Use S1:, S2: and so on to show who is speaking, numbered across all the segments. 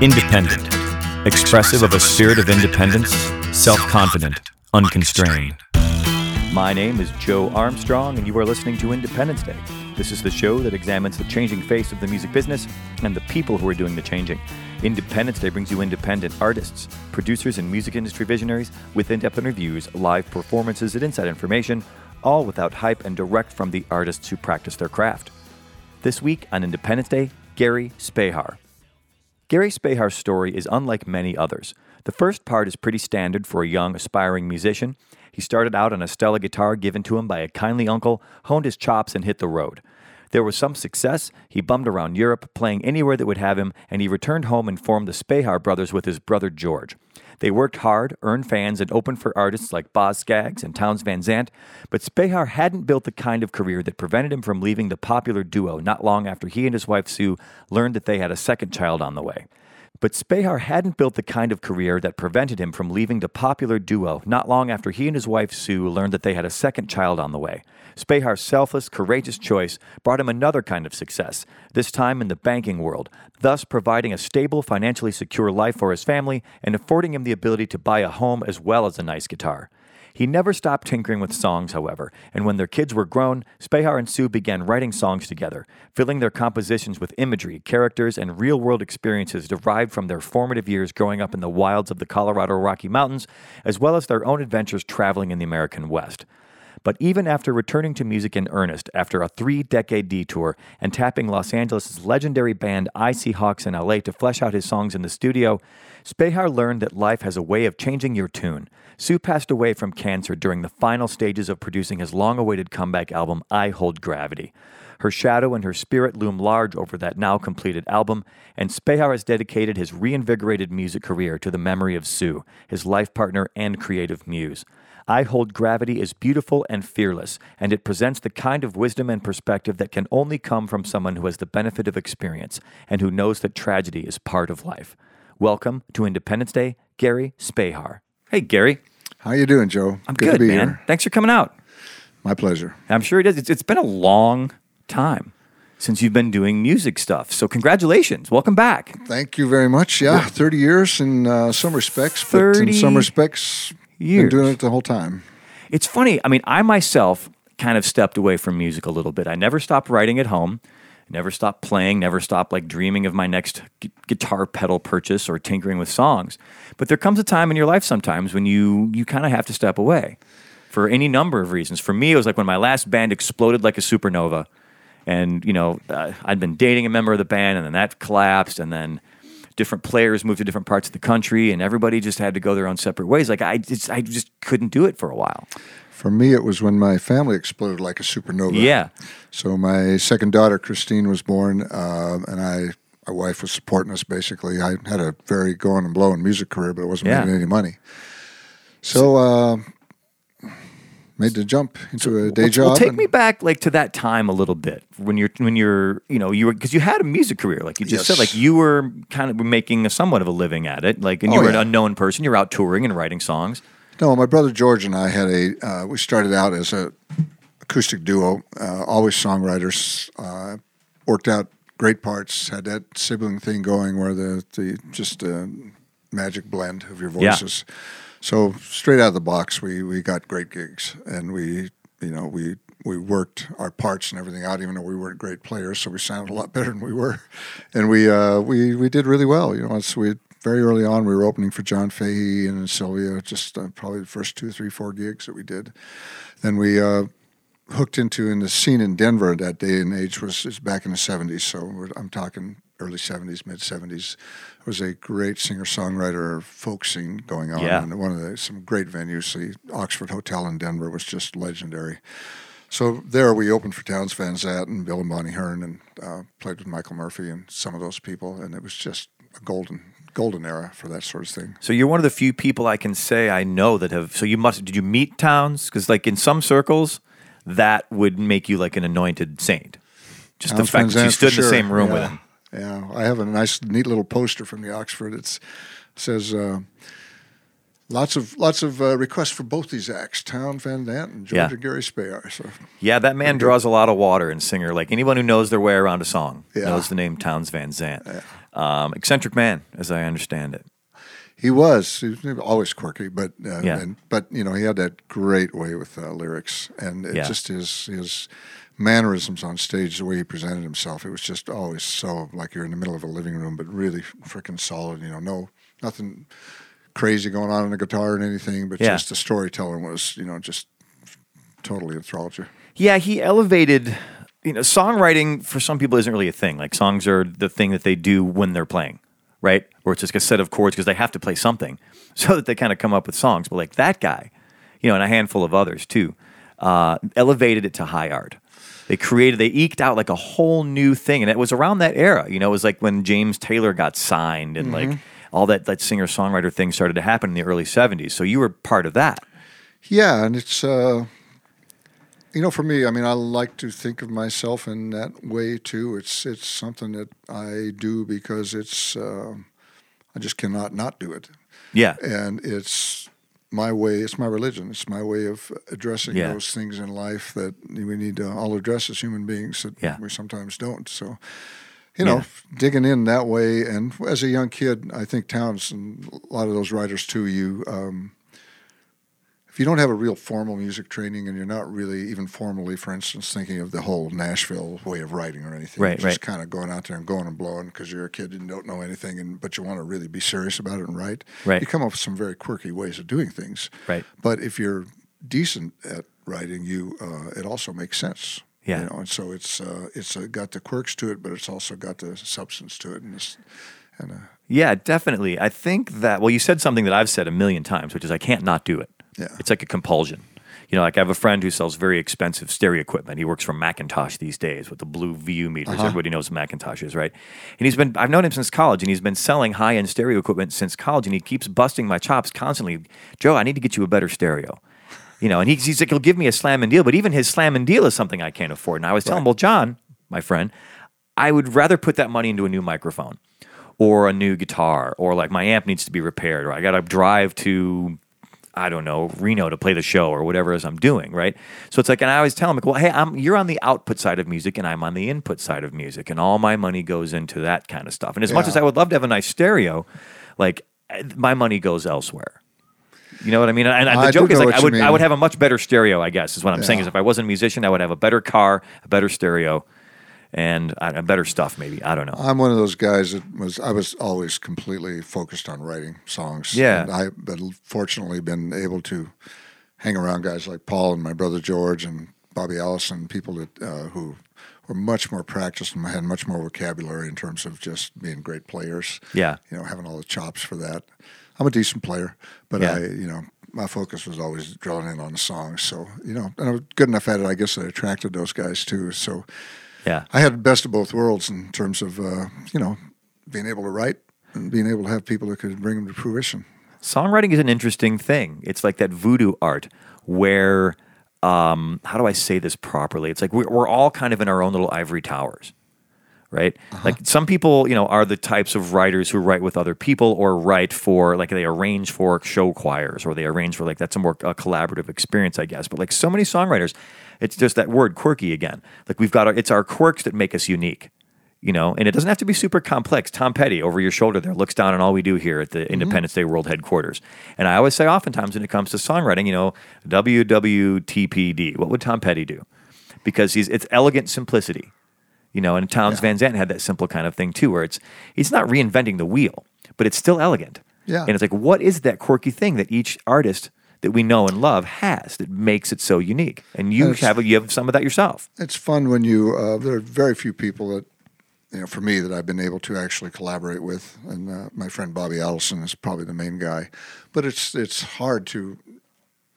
S1: Independent, expressive of a spirit of independence, self confident, unconstrained.
S2: My name is Joe Armstrong, and you are listening to Independence Day. This is the show that examines the changing face of the music business and the people who are doing the changing. Independence Day brings you independent artists, producers, and music industry visionaries with in depth interviews, live performances, and inside information, all without hype and direct from the artists who practice their craft. This week on Independence Day, Gary Spehar. Gary Spehar's story is unlike many others. The first part is pretty standard for a young, aspiring musician. He started out on a Stella guitar given to him by a kindly uncle, honed his chops, and hit the road. There was some success. He bummed around Europe, playing anywhere that would have him, and he returned home and formed the Spehar brothers with his brother George. They worked hard, earned fans, and opened for artists like Boz Scaggs and Townes Van Zandt, but Spehar hadn't built the kind of career that prevented him from leaving the popular duo not long after he and his wife Sue learned that they had a second child on the way. But Spehar hadn't built the kind of career that prevented him from leaving the popular duo not long after he and his wife Sue learned that they had a second child on the way. Spehar's selfless, courageous choice brought him another kind of success, this time in the banking world, thus providing a stable, financially secure life for his family and affording him the ability to buy a home as well as a nice guitar. He never stopped tinkering with songs, however, and when their kids were grown, Spehar and Sue began writing songs together, filling their compositions with imagery, characters, and real world experiences derived from their formative years growing up in the wilds of the Colorado Rocky Mountains, as well as their own adventures traveling in the American West. But even after returning to music in earnest after a three decade detour and tapping Los Angeles' legendary band I See Hawks in LA to flesh out his songs in the studio, Spehar learned that life has a way of changing your tune. Sue passed away from cancer during the final stages of producing his long awaited comeback album, I Hold Gravity. Her shadow and her spirit loom large over that now completed album, and Spehar has dedicated his reinvigorated music career to the memory of Sue, his life partner and creative muse. I Hold Gravity is beautiful and fearless, and it presents the kind of wisdom and perspective that can only come from someone who has the benefit of experience and who knows that tragedy is part of life. Welcome to Independence Day, Gary Spehar. Hey, Gary.
S3: How you doing, Joe?
S2: I'm good,
S3: to be
S2: man.
S3: here.
S2: Thanks for coming out.
S3: My pleasure.
S2: I'm sure it is. It's, it's been a long time since you've been doing music stuff. So congratulations. Welcome back.
S3: Thank you very much. Yeah, 30 years in uh, some respects, but
S2: 30
S3: in some respects,
S2: years.
S3: been doing it the whole time.
S2: It's funny. I mean, I myself kind of stepped away from music a little bit. I never stopped writing at home, never stopped playing, never stopped like dreaming of my next gu- guitar pedal purchase or tinkering with songs. But there comes a time in your life sometimes when you you kind of have to step away for any number of reasons. For me, it was like when my last band exploded like a supernova, and you know uh, I'd been dating a member of the band, and then that collapsed, and then different players moved to different parts of the country, and everybody just had to go their own separate ways. Like I just I just couldn't do it for a while.
S3: For me, it was when my family exploded like a supernova.
S2: Yeah.
S3: So my second daughter, Christine, was born, uh, and I, my wife was supporting us. Basically, I had a very going and blowing music career, but it wasn't
S2: Yeah.
S3: making any money. So, uh, made the jump into a day
S2: well,
S3: job.
S2: Well, take
S3: and-
S2: me back like to that time a little bit when you're when you're you know you were because you had a music career like you just said like you were kind of making a somewhat of a living at it like and you
S3: Oh,
S2: were
S3: yeah.
S2: an unknown person you're out touring and writing songs
S3: No, my brother George and I had a. Uh, we started out as a acoustic duo, uh, always songwriters. Uh, worked out great parts. Had that sibling thing going where the the just a magic blend of your
S2: Yeah.
S3: So straight out of the box, we we got great gigs, and we you know we. We worked our parts and everything out, even though we weren't great players. So we sounded a lot better than we were, and we uh, we we did really well. You know, we very early on we were opening for John Fahey and Sylvia, just uh, probably the first two, three, four gigs that we did. Then we uh, hooked into in the scene in Denver that day and age was is back in the '70s. So I'm talking early '70s, mid '70s. Was a great singer songwriter folk scene going on,
S2: Yeah.
S3: and one of the some great venues. The Oxford Hotel in Denver was just legendary. So there we opened for Townes Van Zandt and Bill and Bonnie Hearne and uh, played with Michael Murphy and some of those people, and it was just a golden golden era for that sort of thing.
S2: so you're one of the few people I can say I know that have so you must did you meet Townes because like in some circles that would make you like an anointed saint just
S3: Townes
S2: the fact that you stood in the
S3: sure.
S2: same room with him
S3: Yeah, I have a nice, neat little poster from the Oxford. It says uh, lots of lots of uh, requests for both these acts: Townes Van Zandt and George
S2: Yeah.
S3: and Gary Spehar. So
S2: Yeah, that man draws a lot of water in singer. Like anyone who knows their way around a song
S3: Yeah.
S2: knows the name Townes Van Zandt. Um, eccentric man, as I understand it.
S3: He was. He was always quirky, but uh,
S2: Yeah.
S3: and, but you know he had that great way with uh, lyrics, and it
S2: Yeah.
S3: just his his mannerisms on stage, the way he presented himself, it was just always so like you're in the middle of a living room, but really freaking solid. You know, no nothing crazy going on in the guitar and anything, but
S2: Yeah.
S3: just the storytelling was you know just totally enthralled you.
S2: Yeah, he elevated. You know, songwriting for some people isn't really a thing. Like songs are the thing that they do when they're playing, right? Or it's just a set of chords because they have to play something, so that they kind of come up with songs. But like that guy, you know, and a handful of others too, uh, elevated it to high art. They created, they eked out like a whole new thing, and it was around that era. You know, it was like when James Taylor got signed, and like all that that singer songwriter thing started to happen in the early '70s. So you were part of that.
S3: Yeah, and it's uh, you know, for me, I mean, I like to think of myself in that way too. It's it's something that I do because it's uh, I just cannot not do it,
S2: Yeah,
S3: and it's my way. It's my religion. It's my way of addressing
S2: Yeah.
S3: those things in life that we need to all address as human beings that
S2: Yeah.
S3: we sometimes don't. So. You know,
S2: Yeah.
S3: digging in that way, and as a young kid, I think Townes and a lot of those writers too. You, um, if you don't have a real formal music training and you're not really even formally, for instance, thinking of the whole Nashville way of writing or anything,
S2: Right,
S3: just
S2: right.
S3: kind of going out there and going and blowing because you're a kid and don't know anything, and but you want to really be serious about it and write,
S2: Right.
S3: you come up with some very quirky ways of doing things.
S2: Right.
S3: But if you're decent at writing, you uh, it also makes sense.
S2: Yeah.
S3: You know, and so it's uh, it's uh, got the quirks to it, but it's also got the substance to it, and it's, and uh,
S2: Yeah, definitely. I think that, well, you said something that I've said a million times, which is I can't not do it.
S3: Yeah.
S2: It's like a compulsion. You know, like I have a friend who sells very expensive stereo equipment. He works for McIntosh these days with the blue VU meters.
S3: Uh-huh.
S2: Everybody knows what McIntosh is, right? And he's been, I've known him since college, and he's been selling high end stereo equipment since college, and he keeps busting my chops constantly. Joe, I need to get you a better stereo. You know, and he's, he's like, he'll give me a slam and deal, but even his slam and deal is something I can't afford. And I was telling him, well, John, my friend, I would rather put that money into a new microphone or a new guitar or like my amp needs to be repaired or I got to drive to I don't know Reno to play the show or whatever it is I'm doing, right? So it's like, and I always tell them, like, well, hey, I'm you're on the output side of music and I'm on the input side of music, and all my money goes into that kind of stuff. And as much as I would love to have a nice stereo, like my money goes elsewhere. You know what I mean? And, and the
S3: I
S2: joke is like I would I would have a much better stereo, I guess, is what I'm saying. Is if I wasn't a musician, I would have a better car, a better stereo, and uh, a better stuff. Maybe I don't know.
S3: I'm one of those guys that was I was always completely focused on writing songs.
S2: Yeah.
S3: and I but fortunately been able to hang around guys like Paul and my brother George and Bobby Allison, people that uh, who were much more practiced and had much more vocabulary in terms of just being great players.
S2: Yeah.
S3: you know, having all the chops for that. I'm a decent player, but
S2: Yeah.
S3: I, you know, my focus was always drilling in on the songs. So, you know, and I was good enough at it. I guess that attracted those guys too. So,
S2: Yeah.
S3: I had the best of both worlds in terms of uh, you know being able to write and being able to have people that could bring them to fruition.
S2: Songwriting is an interesting thing. It's like that voodoo art where, um, how do I say this properly? It's like we're, we're all kind of in our own little ivory towers, right? Like some people, you know, are the types of writers who write with other people or write for, like, they arrange for show choirs or they arrange for, like, that's a more uh, collaborative experience, I guess. But like so many songwriters, it's just that word quirky again. Like we've got our, it's our quirks that make us unique. You know, and it doesn't have to be super complex. Tom Petty over your shoulder there looks down on all we do here at the mm-hmm. Independence Day World Headquarters. And I always say, oftentimes when it comes to songwriting, you know, WWTPD, what would Tom Petty do? Because he's it's elegant simplicity. You know, and Townes Van Zandt had that simple kind of thing too, where it's he's not reinventing the wheel, but it's still elegant.
S3: Yeah.
S2: And it's like, what is that quirky thing that each artist that we know and love has that makes it so unique? And you have you have some of that yourself.
S3: It's fun when you. Uh, there are very few people that you know for me that I've been able to actually collaborate with, and uh, my friend Bobby Allison is probably the main guy. But it's it's hard to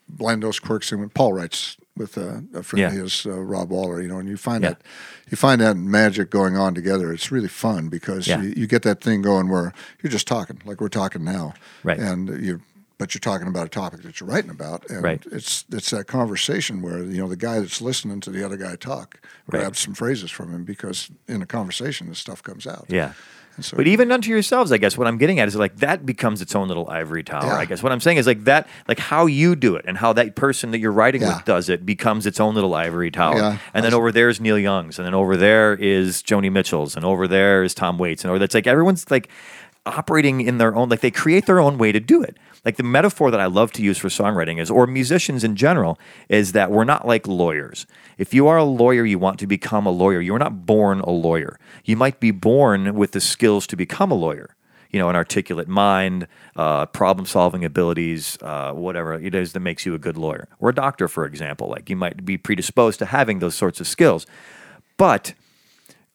S3: blend those quirks in when Paul writes with uh, a friend
S2: Yeah.
S3: of his, uh, Rob Waller. You know, and you find
S2: Yeah.
S3: that you find that magic going on together. It's really fun because
S2: Yeah.
S3: you, you get that thing going where you're just talking like we're talking now,
S2: Right.
S3: And you
S4: but you're talking about a topic that you're writing about, and
S2: Right.
S4: it's it's that conversation where you know the guy that's listening to the other guy talk
S2: Right.
S4: grabs some phrases from him because in a conversation this stuff comes out.
S2: Yeah.
S4: So-
S2: But even unto yourselves, I guess what I'm getting at is like that becomes its own little ivory tower.
S4: Yeah.
S2: I guess what I'm saying is like that, like how you do it and how that person that you're writing
S4: Yeah.
S2: with does it becomes its own little ivory tower.
S4: Yeah.
S2: And then over there is Neil Young's, and then over there is Joni Mitchell's, and over there is Tom Waits, and over that's like everyone's like operating in their own, like they create their own way to do it. Like the metaphor that I love to use for songwriting is, or musicians in general, is that we're not like lawyers. If you are a lawyer, you want to become a lawyer. You are not born a lawyer. You might be born with the skills to become a lawyer. You know, an articulate mind, uh, problem solving abilities, uh, whatever it is that makes you a good lawyer. Or a doctor, for example. Like you might be predisposed to having those sorts of skills. But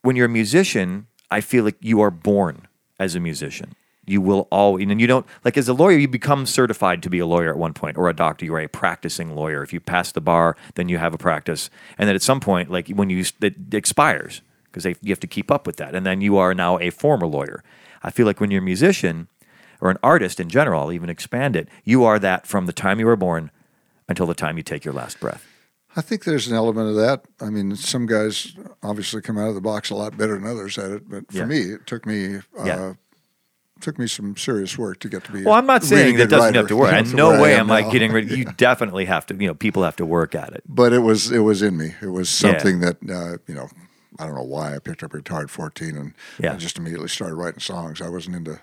S2: when you're a musician, I feel like you are born as a musician. You will always, and you don't like as a lawyer, you become certified to be a lawyer at one point, or a doctor. You are a practicing lawyer. If you pass the bar, then you have a practice, and then at some point, like when you it expires because you have to keep up with that, and then you are now a former lawyer. I feel like when you're a musician or an artist in general, I'll even expand it. You are that from the time you were born until the time you take your last breath.
S4: I think there's an element of that. I mean, some guys obviously come out of the box a lot better than others at it, but for
S2: Yeah.
S4: me, it took me uh,
S2: Yeah.
S4: Took me some serious work to get to be.
S2: Well, I'm not saying that doesn't
S4: writer,
S2: have to work. In no way
S4: am
S2: am I
S4: now.
S2: getting rid. You definitely have to. You know, people have to work at it.
S4: But it was it was in me. It was
S2: Yeah.
S4: something that uh, you know. I don't know why I picked up a guitar at 14 and
S2: Yeah.
S4: I just immediately started writing songs. I wasn't into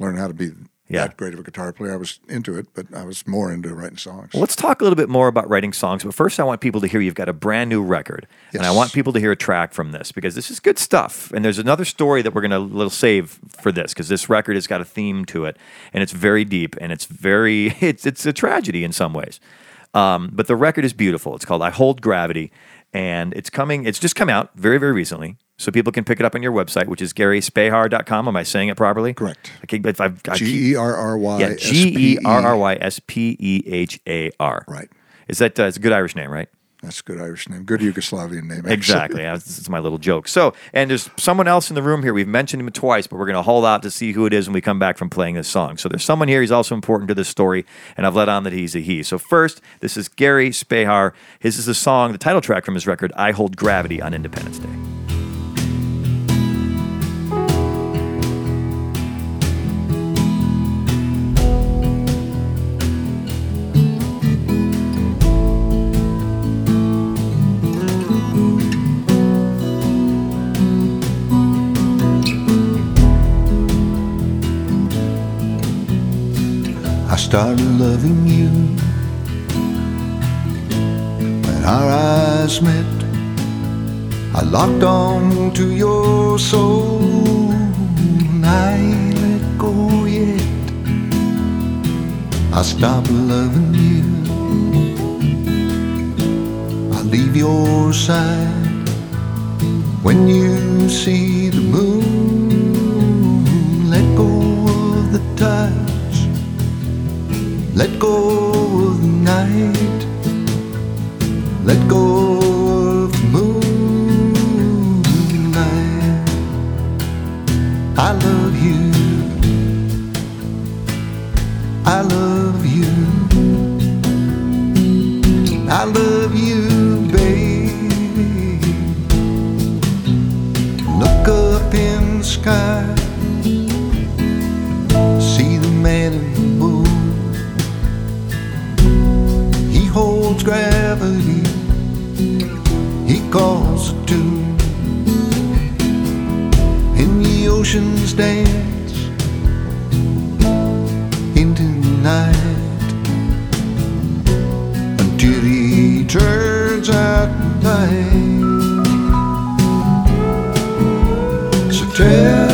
S4: learning how to be
S2: Yeah.
S4: that great of a guitar player. I was into it, but I was more into writing songs.
S2: Well, let's talk a little bit more about writing songs. But first, I want people to hear you've got a brand new record, and I want people to hear a track from this because this is good stuff. And there's another story that we're going to little save for this because this record has got a theme to it, and it's very deep and it's very it's it's a tragedy in some ways. Um, but the record is beautiful. It's called "I Hold Gravity," and it's coming. It's just come out very very recently. So people can pick it up on your website, which is GarySpehar.com. Am I saying it properly?
S4: Correct.
S2: Okay, but if I've, I keep-
S4: G E R R Y.
S2: yeah, G E R R Y S P E H A R.
S4: Right.
S2: Is that uh, it's a good Irish name, right?
S4: That's a good Irish name. Good Yugoslavian name. actually.
S2: Exactly. It's my little joke. So, and there's someone else in the room here. We've mentioned him twice, but we're going to hold out to see who it is when we come back from playing this song. So, there's someone here. He's also important to this story, and I've let on that he's a he. So, first, this is Gary Spehar. His is a song, the title track from his record, "I Hold Gravity" on Independence Day.
S3: Started loving you when our eyes met. I locked on to your soul and I ain't let go yet. I stopped loving you. I leave your side when you see the moon. Let go of the tides. Let go of the night. Let go of the moonlight. I love you. I love you. I love you, babe. Look up in the sky. Holds gravity. He calls a tune. And the oceans dance into the night until he turns out light. So tell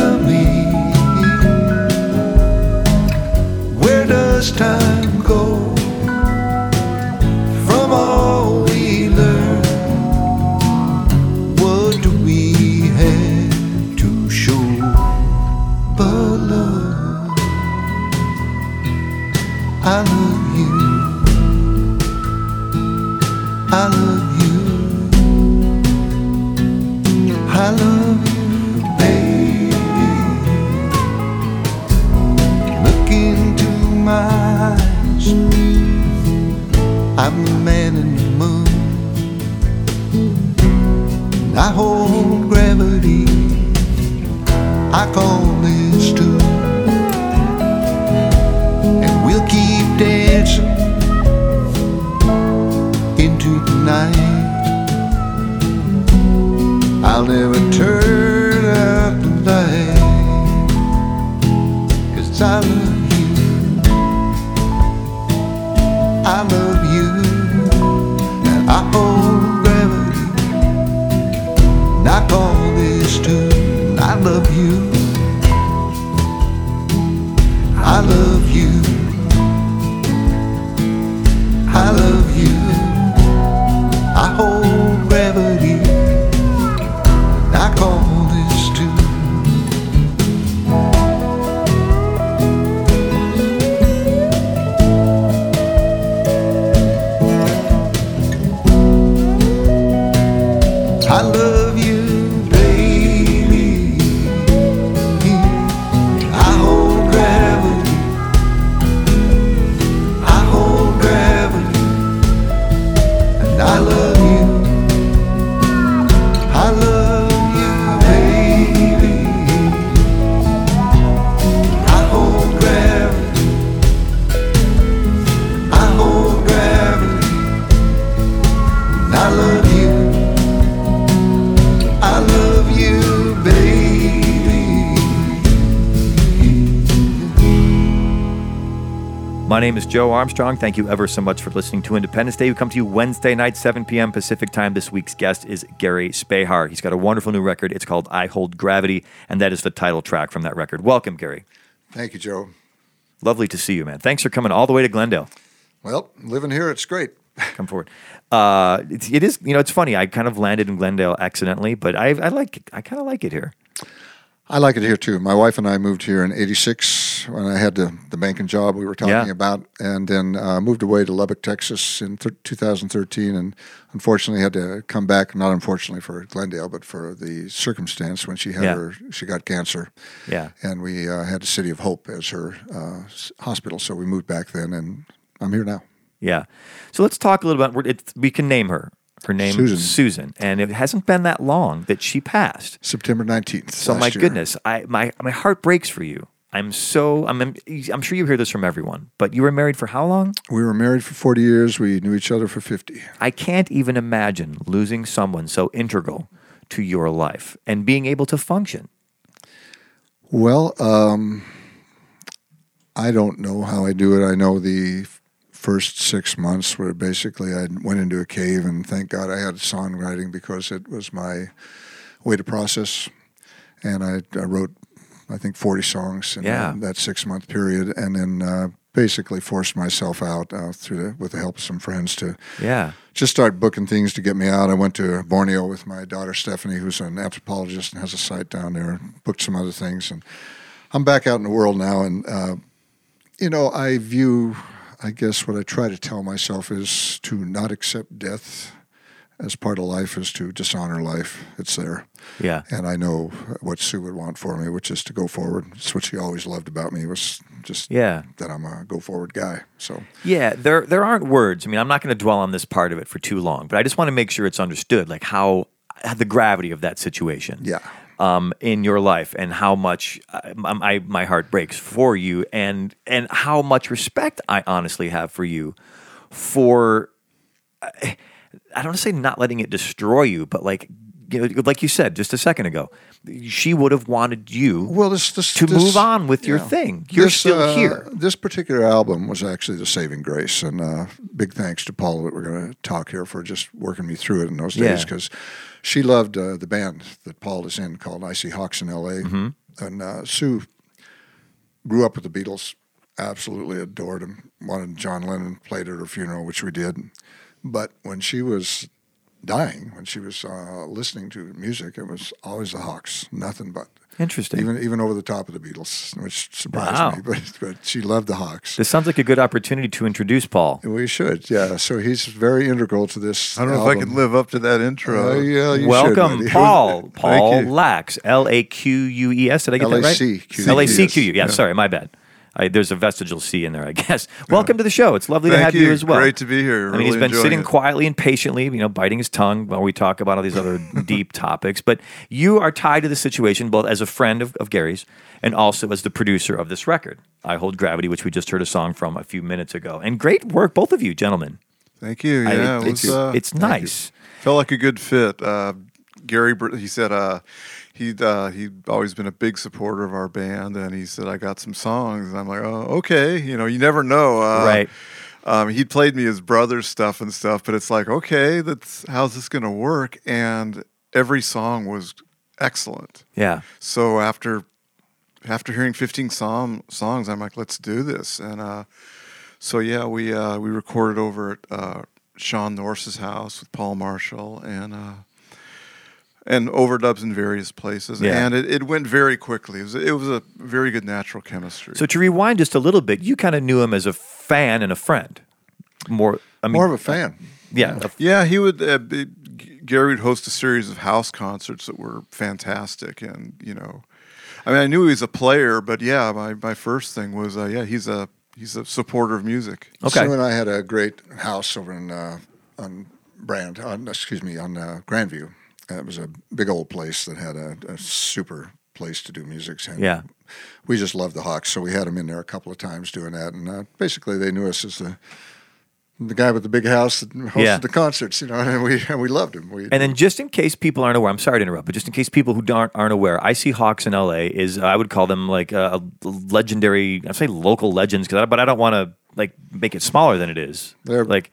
S2: My name is Joe Armstrong. Thank you ever so much for listening to Independence Day. We come to you Wednesday night, 7 p.m. Pacific time. This week's guest is Gary Spehar. He's got a wonderful new record. It's called I Hold Gravity, and that is the title track from that record. Welcome, Gary.
S3: Thank you, Joe.
S2: Lovely to see you, man. Thanks for coming all the way to Glendale.
S3: Well, living here, it's great.
S2: Come forward. Uh, it's, it is, you know, it's funny. I kind of landed in Glendale accidentally, but I, I like. I kind of like it here.
S3: I like it here too. My wife and I moved here in '86 when I had the, the banking job we were talking
S2: Yeah.
S3: about, and then uh, moved away to Lubbock, Texas in th- 2013. And unfortunately, had to come back. Not unfortunately for Glendale, but for the circumstance when she had
S2: Yeah.
S3: her, she got cancer,
S2: Yeah.
S3: and we uh, had the City of Hope as her uh, hospital. So we moved back then, and I'm here now.
S2: Yeah. So let's talk a little about. We can name her. Her name
S3: Susan.
S2: Susan, and it hasn't been that long that she passed.
S3: September 19th.
S2: So my
S3: year.
S2: goodness, I my my heart breaks for you. I'm so I'm I'm sure you hear this from everyone, but you were married for how long?
S3: we were married for 40 years. We knew each other for 50.
S2: I can't even imagine losing someone so integral to your life and being able to function.
S3: Well, um, I don't know how I do it. I know the first six months where basically I went into a cave, and thank God I had songwriting because it was my way to process. And I, I wrote, I think, 40 songs in
S2: Yeah.
S3: that, six month period, and then uh, basically forced myself out uh, through the, with the help of some friends to
S2: Yeah.
S3: just start booking things to get me out. I went to Borneo with my daughter Stephanie, who's an anthropologist and has a site down there. Booked some other things, and I'm back out in the world now. And uh, you know, I view, I guess, what I try to tell myself is to not accept death as part of life is to dishonor life. It's there.
S2: Yeah.
S3: And I know what Sue would want for me, which is to go forward. It's what she always loved about me was just
S2: Yeah.
S3: that I'm a go forward guy. So
S2: Yeah, there there aren't words. I mean, I'm not going to dwell on this part of it for too long, but I just want to make sure it's understood, like how the gravity of that situation.
S3: Yeah.
S2: Um, in your life, and how much I, I, my heart breaks for you, and and how much respect I honestly have for you, for I don't want to say not letting it destroy you, but like you know, like you said just a second ago, she would have wanted you
S3: Well, this, this
S2: to
S3: this-
S2: move on with your
S3: yeah.
S2: thing. You're
S3: This,
S2: still
S3: uh,
S2: here.
S3: This particular album was actually the saving grace, and uh, big thanks to Paula that we're going to talk here for just working me through it in those days because she loved uh, the band that Paul is in called I See Hawks in L.A.
S2: Mm-hmm.
S3: And uh, Sue grew up with the Beatles, absolutely adored them. Wanted John Lennon played at her funeral, which we did. But when she was dying, when she was uh, listening to music, it was always the Hawks, nothing but.
S2: Interesting.
S3: Even even over the top of the Beatles, which surprised
S2: Wow.
S3: me. But but she loved the Hawks.
S2: This sounds like a good opportunity to introduce Paul.
S3: We should, yeah. So he's very integral to this.
S5: I don't know if I can live up to that intro.
S3: Uh, yeah, you should,
S2: Welcome,
S3: buddy.
S2: Paul. Paul. Lacques. L A Q U E S. Did I get that right?
S3: L-A-C-Q-U-E-S.
S2: L A C Q U. Yeah,
S5: Yeah.
S2: sorry, my bad. I, there's a vestigial C in there, I guess. Welcome to the show. It's lovely to have you.
S5: you.
S2: as well.
S5: Great to be here.
S2: I mean, he's been sitting
S5: it.
S2: quietly and patiently, you know, biting his tongue while we talk about all these other deep topics. But you are tied to the situation both as a friend of, of Gary's and also as the producer of this record. I Hold Gravity, which we just heard a song from a few minutes ago. And great work, both of you gentlemen.
S5: Thank you.
S2: I-
S5: Yeah, it
S2: it's,
S5: was, uh,
S2: it's nice.
S5: felt like a good fit. Uh, Gary, he said uh, he'd uh, he'd always been a big supporter of our band, and he said I got some songs, and I'm like, oh, okay. You know, you never know, uh,
S2: Right.
S5: Um, he'd played me his brother's stuff and stuff, but it's like, okay, that's how's this gonna work? And every song was excellent.
S2: Yeah.
S5: So after after hearing 15 song, songs, I'm like, let's do this. And uh, so yeah, we uh, we recorded over at uh, Shawn Nourse's house with Paul Marshall and uh, and overdubs in various places.
S2: Yeah.
S5: And it, it went very quickly. It was it was a very good natural chemistry.
S2: So to rewind just a little bit, you kind of knew him as a fan and a friend. More, I mean,
S3: More of a fan.
S2: yeah. a-
S5: Yeah, he would. Uh, be, Gary would host a series of house concerts that were fantastic, and you know, I mean, I knew he was a player, but yeah, my, my first thing was, uh, yeah, he's a he's a supporter of music.
S2: Okay.
S3: Sue and I had a great house over in uh, on Brand, on, excuse me, on uh, Grandview. Uh, It was a big old place that had a, a super place to do music. And
S2: Yeah.
S3: we just loved the Hawks, so we had them in there a couple of times doing that. And uh, basically, they knew us as the the guy with the big house that hosted
S2: Yeah.
S3: the concerts, you know, and we and we loved him. We,
S2: And then, just in case people aren't aware, I'm sorry to interrupt, but just in case people who aren't aren't aware, I see Hawks in LA is I would call them like a, a legendary. I say local legends, 'cause I, but I don't want to like make it smaller than it is.
S3: They're-
S2: like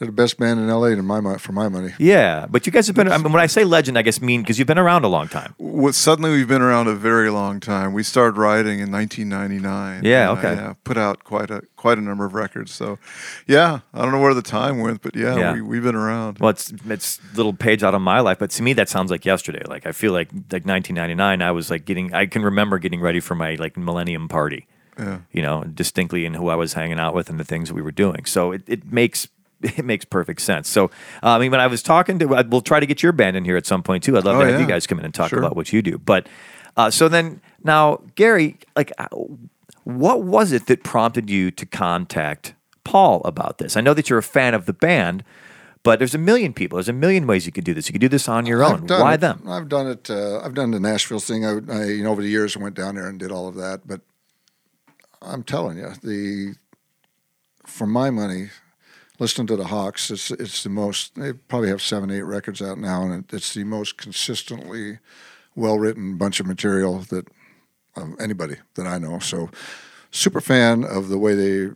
S3: they're the best band in LA, to my for my money.
S2: yeah, but you guys have been. I mean, when I say legend, I guess mean because you've been around a long time.
S5: What, suddenly, we've been around a very long time. We started writing in 1999.
S2: Yeah, okay.
S5: yeah, put out quite a quite a number of records. So, yeah, I don't know where the time went, but yeah,
S2: Yeah.
S5: We, we've been around.
S2: Well, it's it's little page out of my life, but to me that sounds like yesterday. Like I feel like like 1999, I was like getting. I can remember getting ready for my like Millennium Party.
S5: Yeah.
S2: You know, distinctly, and who I was hanging out with, and the things that we were doing. So it, it makes it makes perfect sense. So uh, I mean, when I was talking to, we'll try to get your band in here at some point too. I'd love
S5: Oh,
S2: to have you guys come in and talk
S5: Sure.
S2: about what you do. But uh, so then now, Gary, like, uh, what was it that prompted you to contact Paul about this? I know that you're a fan of the band. But there's a million people. There's a million ways you could do this. You could do this on your own. Why
S3: it.
S2: them?
S3: I've done it. Uh, I've done the Nashville thing. I, I, you know, over the years, I went down there and did all of that. But I'm telling you, the for my money, listening to the Hawks, it's it's the most. They probably have seven, eight records out now, and it, it's the most consistently well written bunch of material that um, anybody that I know. So, super fan of the way they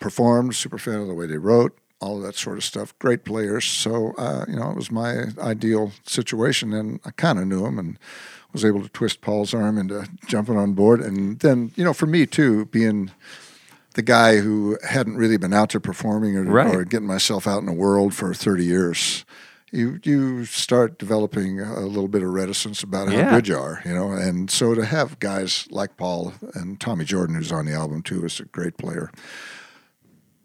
S3: performed, super fan of the way they wrote, all of that sort of stuff. Great players. So, uh, you know, it was my ideal situation. And I kind of knew him and was able to twist Paul's arm into jumping on board. And then, you know, for me too, being the guy who hadn't really been out there performing or,
S2: Right.
S3: or getting myself out in the world for 30 years. You, you start developing a little bit of reticence about how
S2: Yeah.
S3: good you are, you know, and so to have guys like Paul and Tommy Jordan, who's on the album too, is a great player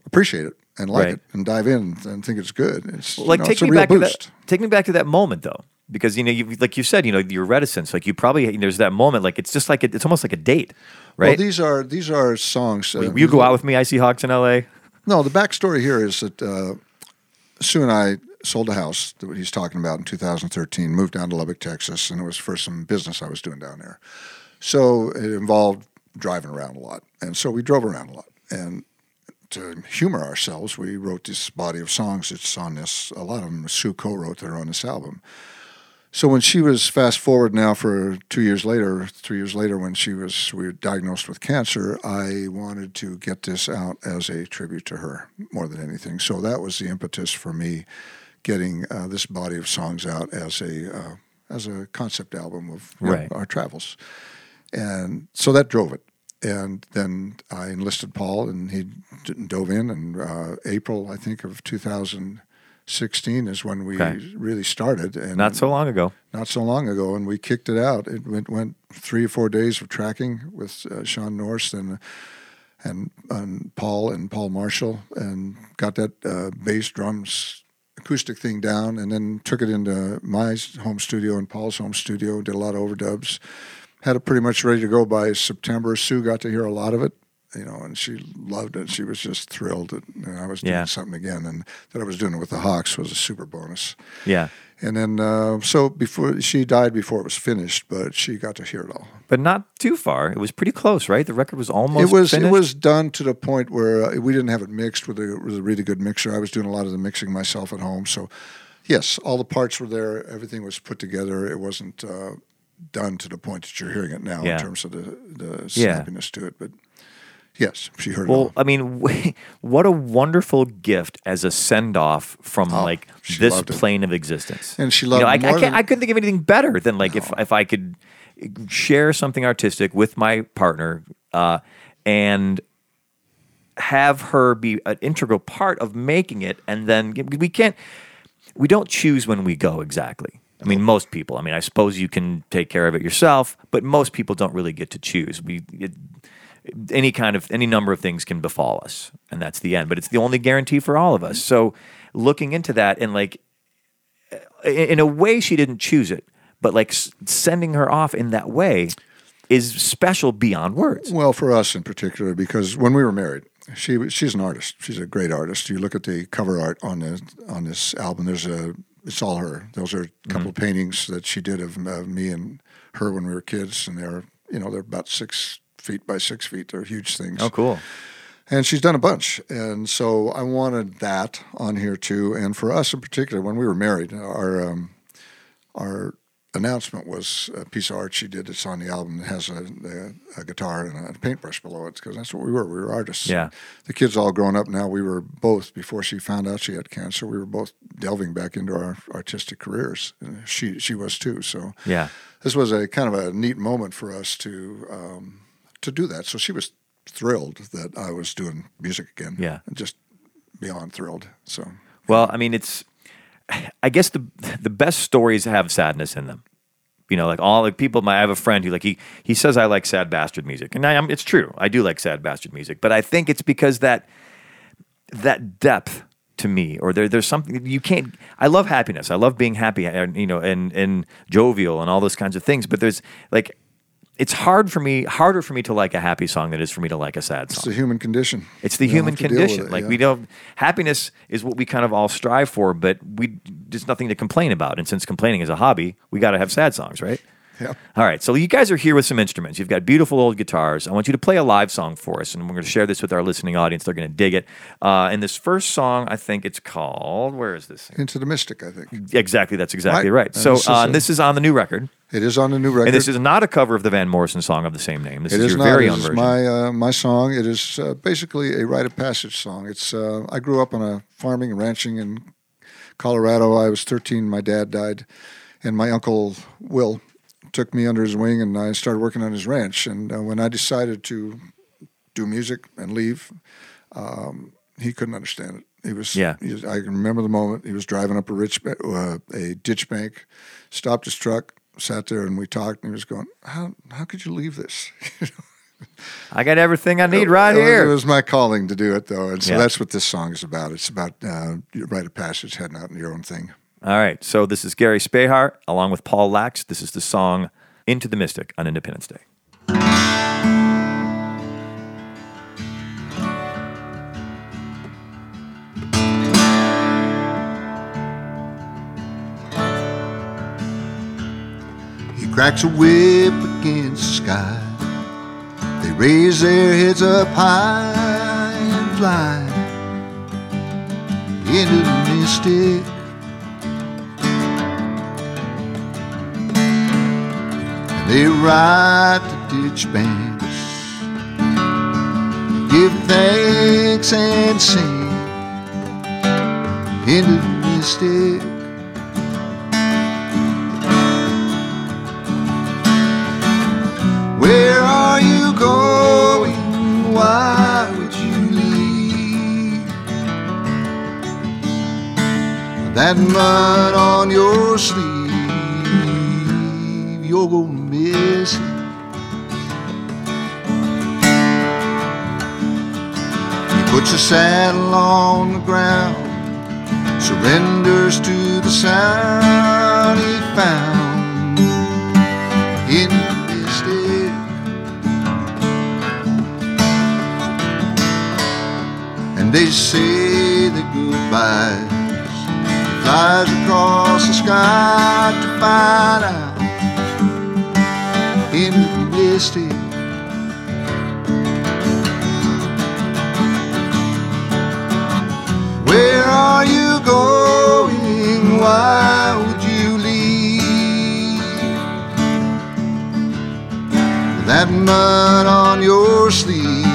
S3: appreciate it and like
S2: Right.
S3: it and dive in and think it's good. It's you
S2: like
S3: know,
S2: take me back
S3: boost.
S2: to that. Take me back to that moment though, because you know, you, like you said, you know, your reticence. Like you probably there's that moment. Like it's just like a, it's almost like a date,
S3: Well,
S2: right?
S3: these are these are songs. Uh,
S2: Will you go out with me? I see Hawks in L.A.
S3: No, the backstory here is that uh, Sue and I sold a house that he's talking about in 2013, moved down to Lubbock, Texas, and it was for some business I was doing down there. So it involved driving around a lot, and so we drove around a lot. And to humor ourselves, we wrote this body of songs that's on this. A lot of them Sue co-wrote that are on this album. So when she was fast forward now for two years later, three years later, when she was we were diagnosed with cancer, I wanted to get this out as a tribute to her more than anything. So that was the impetus for me getting uh, this body of songs out as a uh, as a concept album of know,
S2: Right.
S3: our travels, and so that drove it. And then I enlisted Paul, and he d- dove in. And uh, April, I think, of 2016 is when we
S2: Okay.
S3: really started. And
S2: Not so long ago.
S3: not so long ago, and we kicked it out. It went, went three or four days of tracking with uh, Shawn Nourse and and and Paul and Paul Marshall, and got that uh, bass drums acoustic thing down, and then took it into my home studio and Paul's home studio. Did a lot of overdubs. Had it pretty much ready to go by September. Sue got to hear a lot of it, you know, and she loved it. She was just thrilled that you know, I was doing
S2: Yeah.
S3: something again, and that I was doing it with the Hawks was a super bonus.
S2: Yeah.
S3: And then, uh, so before she died before it was finished, but she got to hear it all.
S2: But not too far. It was pretty close, right? The record was almost
S3: it was
S2: finished.
S3: it was done to the point where uh, we didn't have it mixed with a, with a really good mixer. I was doing a lot of the mixing myself at home, so yes, all the parts were there. Everything was put together. It wasn't uh, done to the point that you're hearing it now
S2: Yeah.
S3: in terms of the the
S2: Yeah.
S3: snappiness to it. But yes, she heard it
S2: Well. I mean, what a wonderful gift as a send off from
S3: Oh,
S2: like this plane of existence.
S3: And she
S2: You
S3: loved
S2: know, I, I,
S3: than-
S2: I couldn't think of anything better than like if if I could share something artistic with my partner uh, and have her be an integral part of making it, and then we can't. We don't choose when we go exactly. I mean, most people. I mean, I suppose you can take care of it yourself, but most people don't really get to choose. We it, any kind of any number of things can befall us, and that's the end. But it's the only guarantee for all of us. So, looking into that and like, in, a way, she didn't choose it, but like sending her off in that way is special beyond words.
S3: Well, for us in particular, because when we were married, she she's an artist. She's a great artist. You look at the cover art on the on this album. There's a it's all her. Those are a
S2: Mm-hmm.
S3: couple of paintings that she did of, of me and her when we were kids, and they're you know they're about six feet by six feet. They're huge things.
S2: Oh, cool.
S3: And she's done a bunch. And so I wanted that on here too. And for us in particular, when we were married, our um, our announcement was a piece of art she did that's on the album that has a, a, a guitar and a paintbrush below it because that's what we were. We were artists.
S2: Yeah.
S3: The kids all grown up now. We were both, before she found out she had cancer, we were both delving back into our artistic careers. And she, she was too. So
S2: Yeah.
S3: this was a kind of a neat moment for us to um, to do that. So she was thrilled that I was doing music again.
S2: Yeah.
S3: and just beyond thrilled. So
S2: Well, I mean, it's. I guess the the best stories have sadness in them. You know, like all like people. My I have a friend who like he he says I like sad bastard music, and I am. It's true. I do like sad bastard music, but I think it's because that that depth to me, or there there's something you can't. I love happiness. I love being happy, and you know, and and jovial and all those kinds of things. But there's like. It's hard for me, harder for me to like a happy song than it is for me to like a sad song.
S3: it's the human condition.
S2: It's the
S3: You
S2: human
S3: have to deal with
S2: condition.
S3: it,
S2: like
S3: yeah.
S2: we don't happiness is what we kind of all strive for, but we there's nothing to complain about. And since complaining is a hobby, we got to have sad songs, right?
S3: Yeah.
S2: All right. So you guys are here with some instruments. You've got beautiful old guitars. I want you to play a live song for us, and we're going to share this with our listening audience. They're going to dig it. Uh, and this first song, I think it's called. Where is this?
S3: Into the Mystic, I think.
S2: Exactly. That's exactly
S3: Right.
S2: right. So
S3: this is
S2: uh, this is on the new record,
S3: It is on the new record.
S2: and this is not a cover of the Van Morrison song of the same name. This
S3: It
S2: is
S3: is
S2: your
S3: not.
S2: very own version.
S3: my uh, my song. It is uh, basically a rite of passage song. It's uh, I grew up on a farming and ranching in Colorado. I was 13. My dad died, and my uncle Will took me under his wing, and I started working on his ranch. And uh, when I decided to do music and leave, um, he couldn't understand it. He was,
S2: Yeah.
S3: he was- I can remember the moment. He was driving up a rich, uh, a ditch bank, stopped his truck, sat there, and we talked. And he was going, "How how could you leave this?"
S2: I got everything I need right
S3: it
S2: here.
S3: It was my calling to do it, though, and so
S2: Yeah.
S3: that's what this song is about. It's about uh, your rite of passage, heading out on your own thing.
S2: All right. So this is Gary Spehar along with Paul Lacques. This is the song Into the Mystic on Independence Day.
S6: He cracks a whip against the sky. They raise their heads up high and fly into the mystic. They ride the ditch banks, give thanks and sing into the mystic. Where are you going? Why would you leave? That mud on your sleeve, you're gonna miss it. He puts a saddle on the ground, surrenders to the sound he found in the mystic.
S3: And they say the goodbyes. Flies across the sky to find out in misty. Where are you going? Why would you leave? That mud on your sleeve,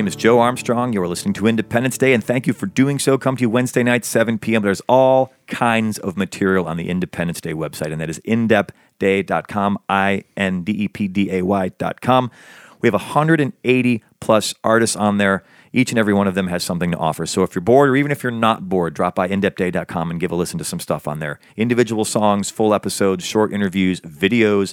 S2: name is Joe Armstrong. You are listening to Independence Day, and thank you for doing so. Come to you Wednesday night, 7 p.m. There's all kinds of material on the Independence Day website, and that is indepday.com, I N D E P D A Y.com. We have 180 plus artists on there. Each and every one of them has something to offer. So if you're bored, or even if you're not bored, drop by indepday.com and give a listen to some stuff on there. Individual songs, full episodes, short interviews, videos,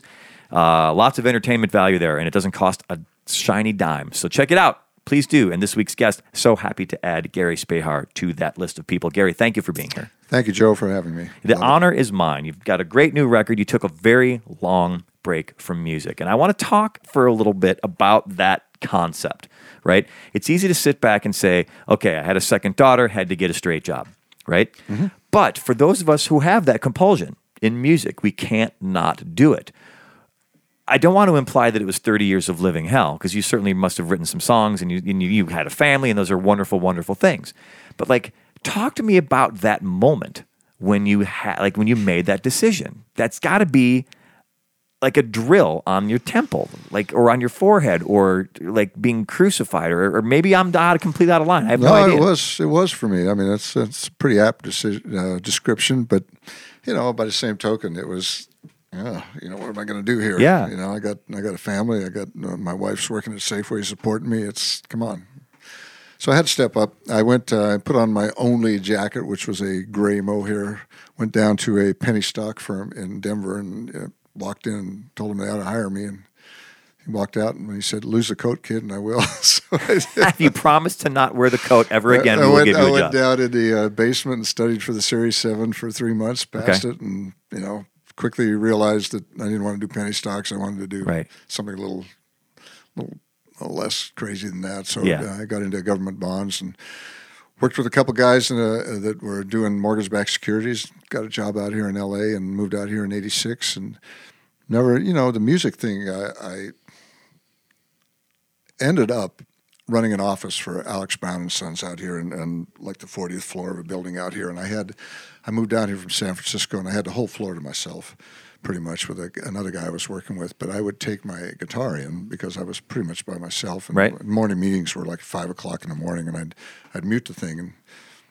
S2: uh, lots of entertainment value there, and it doesn't cost a shiny dime. So check it out. Please do. And this week's guest, so happy to add Gary Spehar to that list of people. Gary, thank you for being here.
S7: Thank you, Joe, for having me.
S2: The
S7: Love
S2: honor is mine. You've got a great new record. You took a very long break from music. And I want to talk for a little bit about that concept, right? It's easy to sit back and say, okay, I had a second daughter, had to get a straight job, right? Mm-hmm. But for those of us who have that compulsion in music, we can't not do it. I don't want to imply that it was 30 years of living hell because you certainly must have written some songs and you, and you, you had a family and those are wonderful, wonderful things. But like, talk to me about that moment when you had, like, when you made that decision. That's got to be like a drill on your temple, like, or on your forehead, or like being crucified, or, or maybe I'm out, of completely out of line. I have no,
S7: No,
S2: idea.
S7: it was it was for me. I mean, it's it's a pretty apt decision, uh, description, but you know, by the same token, it was. Yeah, you know what am I going to do here?
S2: Yeah.
S7: you know, I got I got a family. I got uh, my wife's working at Safeway, supporting me. It's come on. So I had to step up. I went. Uh, I put on my only jacket, which was a gray mohair. Went down to a penny stock firm in Denver and uh, walked in and told them they ought to hire me. And
S3: he walked out and he said, "Lose the coat, kid," and I will. so I,
S2: If you promise to not wear the coat ever again,
S3: I,
S2: will
S3: went, I went down in the uh, basement and studied for the Series Seven for three months. Passed
S2: Okay.
S3: it, and you know, quickly realized that I didn't want to do penny stocks. I wanted to do
S2: Right.
S3: something a little, little, little less crazy than that. So
S2: Yeah.
S3: uh, I got into government bonds and worked with a couple guys in a, that were doing mortgage-backed securities. Got a job out here in L.A. and moved out here in '86 and never, you know, the music thing. I, I ended up running an office for Alex Brown and Sons out here and, and like the 40th floor of a building out here. And I had, I moved down here from San Francisco and I had the whole floor to myself pretty much with a, another guy I was working with. But I would take my guitar in because I was pretty much by myself. And
S2: Right.
S3: morning meetings were like five o'clock in the morning and I'd, I'd mute the thing and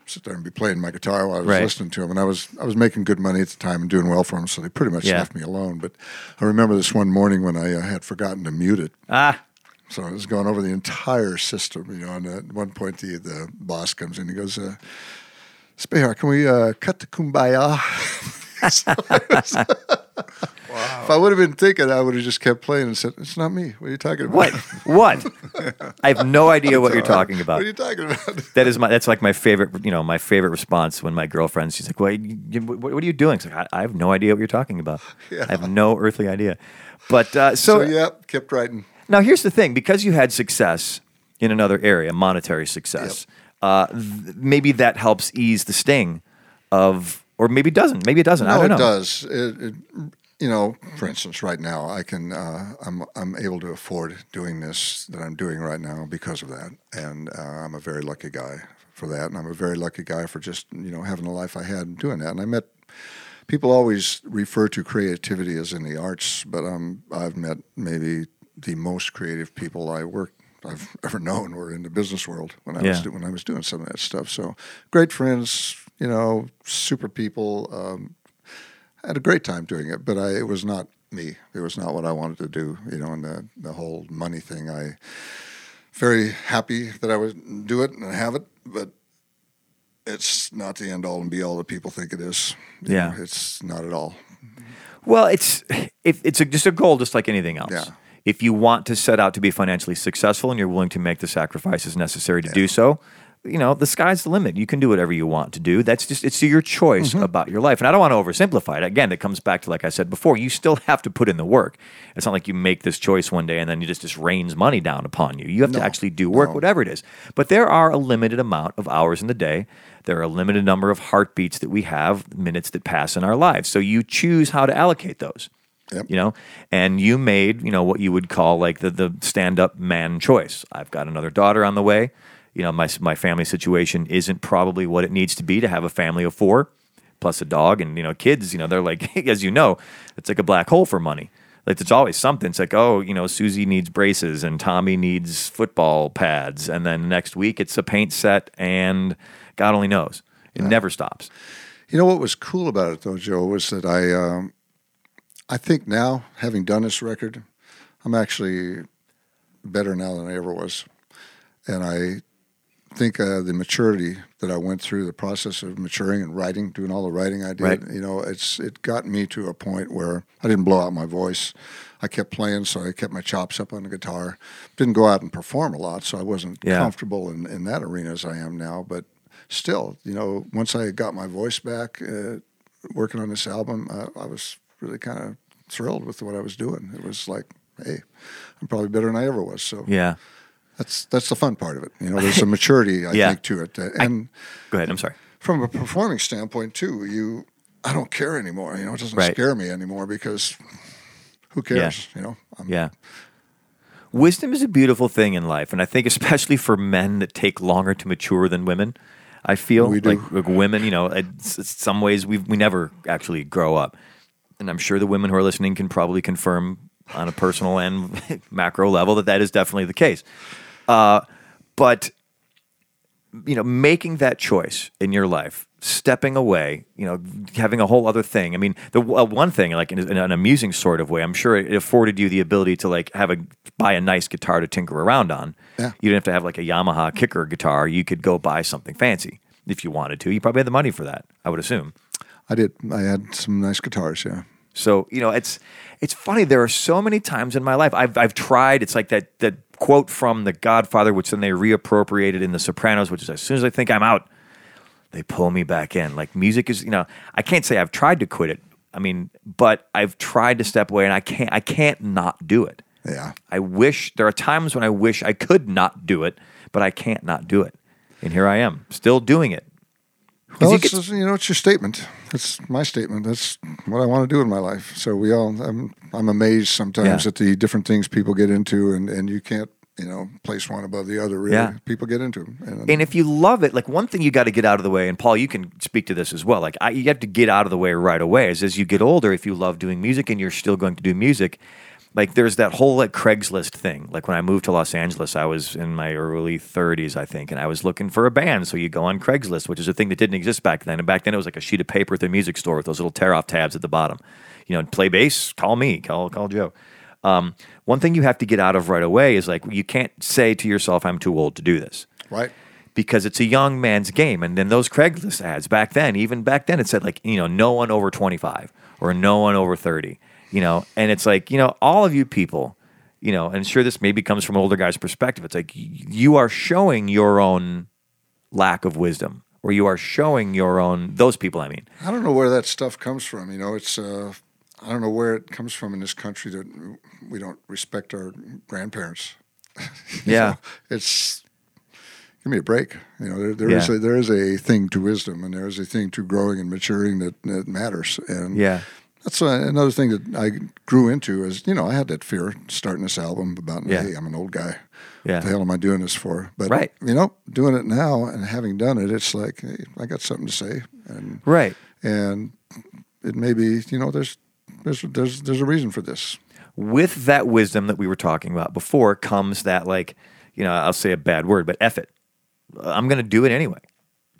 S3: sit there and be playing my guitar while I was
S2: Right.
S3: listening to him. And I was, I was making good money at the time and doing well for them. So they pretty much
S2: Yeah.
S3: left me alone. But I remember this one morning when I uh, had forgotten to mute it.
S2: Ah,
S3: So I was going over the entire system, you know. And at one point, the the boss comes in. He goes, uh, "Spehar, can we uh, cut the kumbaya?" I If I would have been thinking, I would have just kept playing and said, "It's not me. What are you talking about?
S2: what? what? I have no idea what you're talking about.
S3: What are you talking about?"
S2: That is my. That's like my favorite. You know, my favorite response when my girlfriend. She's like, "What? What, what are you doing?" Like, I, I have no idea what you're talking about. I have no earthly idea. But uh, so,
S3: so yeah, kept writing.
S2: Now here's the thing: because you had success in another area, monetary success, uh, th- maybe that helps ease the sting of, or maybe it doesn't. Maybe it doesn't. I
S3: No,
S2: don't know.
S3: it does. It, it, you know, for instance, right now, I can uh, I'm I'm able to afford doing this that I'm doing right now because of that, and uh, I'm a very lucky guy for that, and I'm a very lucky guy for just you know having the life I had doing that. And I met people always refer to creativity as in the arts, but um, I've met maybe the most creative people I work. I've ever known were in the business world when I was
S2: Yeah.
S3: do, when I was doing some of that stuff. So great friends, you know, super people. Um, I had a great time doing it, but I, it was not me. It was not what I wanted to do. You know, and the the whole money thing. I very happy that I would do it and have it, but it's not the end all and be all that people think it is. You
S2: Yeah.
S3: know, it's not at all.
S2: Well, it's if it's a, just a goal, just like anything else.
S3: Yeah.
S2: If you want to set out to be financially successful and you're willing to make the sacrifices necessary to do so, you know the sky's the limit. You can do whatever you want to do. That's just it's your choice
S3: Mm-hmm.
S2: about your life. And I don't want to oversimplify it. Again, it comes back to like I said before. You still have to put in the work. It's not like you make this choice one day and then you just just rains money down upon you. You have to actually do work, whatever it is. But there are a limited amount of hours in the day. There are a limited number of heartbeats that we have, minutes that pass in our lives. So you choose how to allocate those
S3: Yep.
S2: you know? And you made you know what you would call like the the stand up man choice. I've got another daughter on the way. You know my my family situation isn't probably what it needs to be to have a family of four plus a dog and you know kids. You know they're like as you know it's like a black hole for money. Like it's always something. It's like oh you know susie needs braces and tommy needs football pads. And then next week it's a paint set and god only knows. It never stops.
S3: You know what was cool about it though, Joe, was that I um, I think now, having done this record, I'm actually better now than I ever was, and I think uh, the maturity that I went through, the process of maturing and writing, doing all the writing I did,
S2: Right.
S3: you know, it's it got me to a point where I didn't blow out my voice. I kept playing, so I kept my chops up on the guitar. Didn't go out and perform a lot, so I wasn't
S2: Yeah.
S3: comfortable in, in that arena as I am now. But still, you know, once I got my voice back, uh, working on this album, uh, I was really kind of thrilled with what I was doing. It was like, hey, I'm probably better than I ever was. So
S2: yeah
S3: that's that's the fun part of it. You know, there's a maturity I
S2: Yeah.
S3: think to it, and
S2: go ahead i'm sorry
S3: from a performing standpoint too, you I don't care anymore. You know, it doesn't
S2: Right.
S3: scare me anymore because who cares? You know, I'm,
S2: Yeah. Wisdom is a beautiful thing in life, and I think especially for men that take longer to mature than women. I feel
S3: We do.
S2: like, like women, you know, it's some ways we we never actually grow up, and I'm sure the women who are listening can probably confirm on a personal and macro level that that is definitely the case. Uh, but you know, making that choice in your life, stepping away, you know, having a whole other thing. I mean, the uh, one thing, like in, in an amusing sort of way, I'm sure it afforded you the ability to like have a buy a nice guitar to tinker around on.
S3: Yeah.
S2: You didn't have to have like a Yamaha kicker guitar. You could go buy something fancy if you wanted to. You probably had the money for that, I would assume.
S3: I did. I had some nice guitars. Yeah.
S2: So you know, it's it's funny. There are so many times in my life I've I've tried. It's like that that quote from The Godfather, which then they reappropriated in The Sopranos, which is as soon as I think I'm out, they pull me back in. Like music is, you know, I can't say I've tried to quit it. I mean, but I've tried to step away, and I can't. I can't not do it.
S3: Yeah.
S2: I wish there are times when I wish I could not do it, but I can't not do it. And here I am, still doing it.
S3: Well,
S2: you
S3: it's,
S2: get-
S3: you know, it's your statement. It's my statement. That's what I want to do in my life. So we all, I'm, I'm amazed sometimes
S2: Yeah.
S3: at the different things people get into, and, and you can't, you know, place one above the other. Really,
S2: Yeah.
S3: people get into them. And,
S2: and if you love it, like one thing you got to get out of the way, and Paul, you can speak to this as well. Like I, you have to get out of the way right away. Is as you get older, if you love doing music and you're still going to do music, like there's that whole like Craigslist thing. Like when I moved to Los Angeles, I was in my early 30s, I think, and I was looking for a band. So you go on Craigslist, which is a thing that didn't exist back then. And back then it was like a sheet of paper at the music store with those little tear off tabs at the bottom. You know, play bass, call me, call call Joe. Um, one thing you have to get out of right away is like you can't say to yourself, "I'm too old to do this."
S3: right.
S2: because it's a young man's game. And then those Craigslist ads back then, even back then, it said like, you know, no one over 25 or no one over 30, you know, and it's like, you know, all of you people, you know, and sure, this maybe comes from an older guy's perspective. It's like you are showing your own lack of wisdom or you are showing your own, those people, I mean.
S3: I don't know where that stuff comes from. You know, it's, uh, I don't know where it comes from in this country that we don't respect our grandparents.
S2: Yeah.
S3: know, it's give me a break. You know, there, there is
S2: Yeah.
S3: a, there is a thing to wisdom, and there is a thing to growing and maturing that, that matters. And
S2: Yeah.
S3: That's uh, another thing that I grew into. Is you know, I had that fear starting this album about
S2: Yeah.
S3: hey, I'm an old guy.
S2: Yeah.
S3: What the hell am I doing this for? But
S2: Right.
S3: you know, doing it now and having done it, it's like hey, I got something to say, and
S2: Right.
S3: and it may be you know there's there's there's there's a reason for this.
S2: with that wisdom that we were talking about before comes that like you know i'll say a bad word but F it i'm going to do it anyway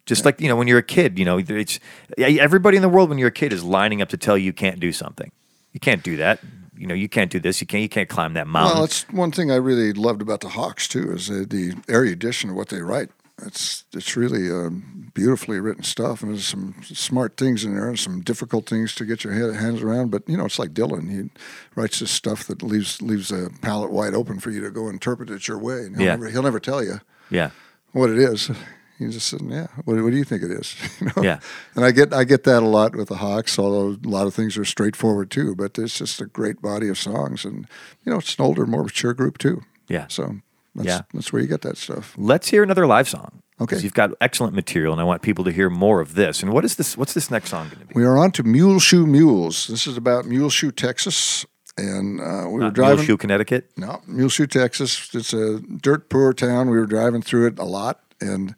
S2: just like you know when you're a kid you know it's everybody in the world when you're a kid is lining up to tell you you can't do something you can't do that you know you can't do this you can't you can't climb that mountain
S3: Well, that's one thing I really loved about the Hawks too is the, the erudition of what they write. It's it's really um, beautifully written stuff, and there's some smart things in there, and some difficult things to get your head, hands around. But you know, it's like Dylan; he writes this stuff that leaves leaves a palette wide open for you to go interpret it your way, and he'll,
S2: Yeah.
S3: never, he'll never tell you
S2: yeah
S3: what it is. He just said, "Yeah, what, what do you think it is?" You know?
S2: Yeah.
S3: And I get I get that a lot with the Hawks, although a lot of things are straightforward too. But it's just a great body of songs, and you know, it's an older, more mature group too.
S2: Yeah.
S3: So that's,
S2: Yeah.
S3: that's where you get that stuff.
S2: let's hear another live song
S3: Okay.
S2: you've got excellent material and i want people to hear more of this and what is this what's this next song going to be
S3: We are on to Mule Shoe Mules. This is about Muleshoe, Texas, and uh, we were
S2: Not
S3: driving.
S2: Muleshoe, connecticut
S3: No, Muleshoe, Texas. It's a dirt poor town. We were driving through it a lot, and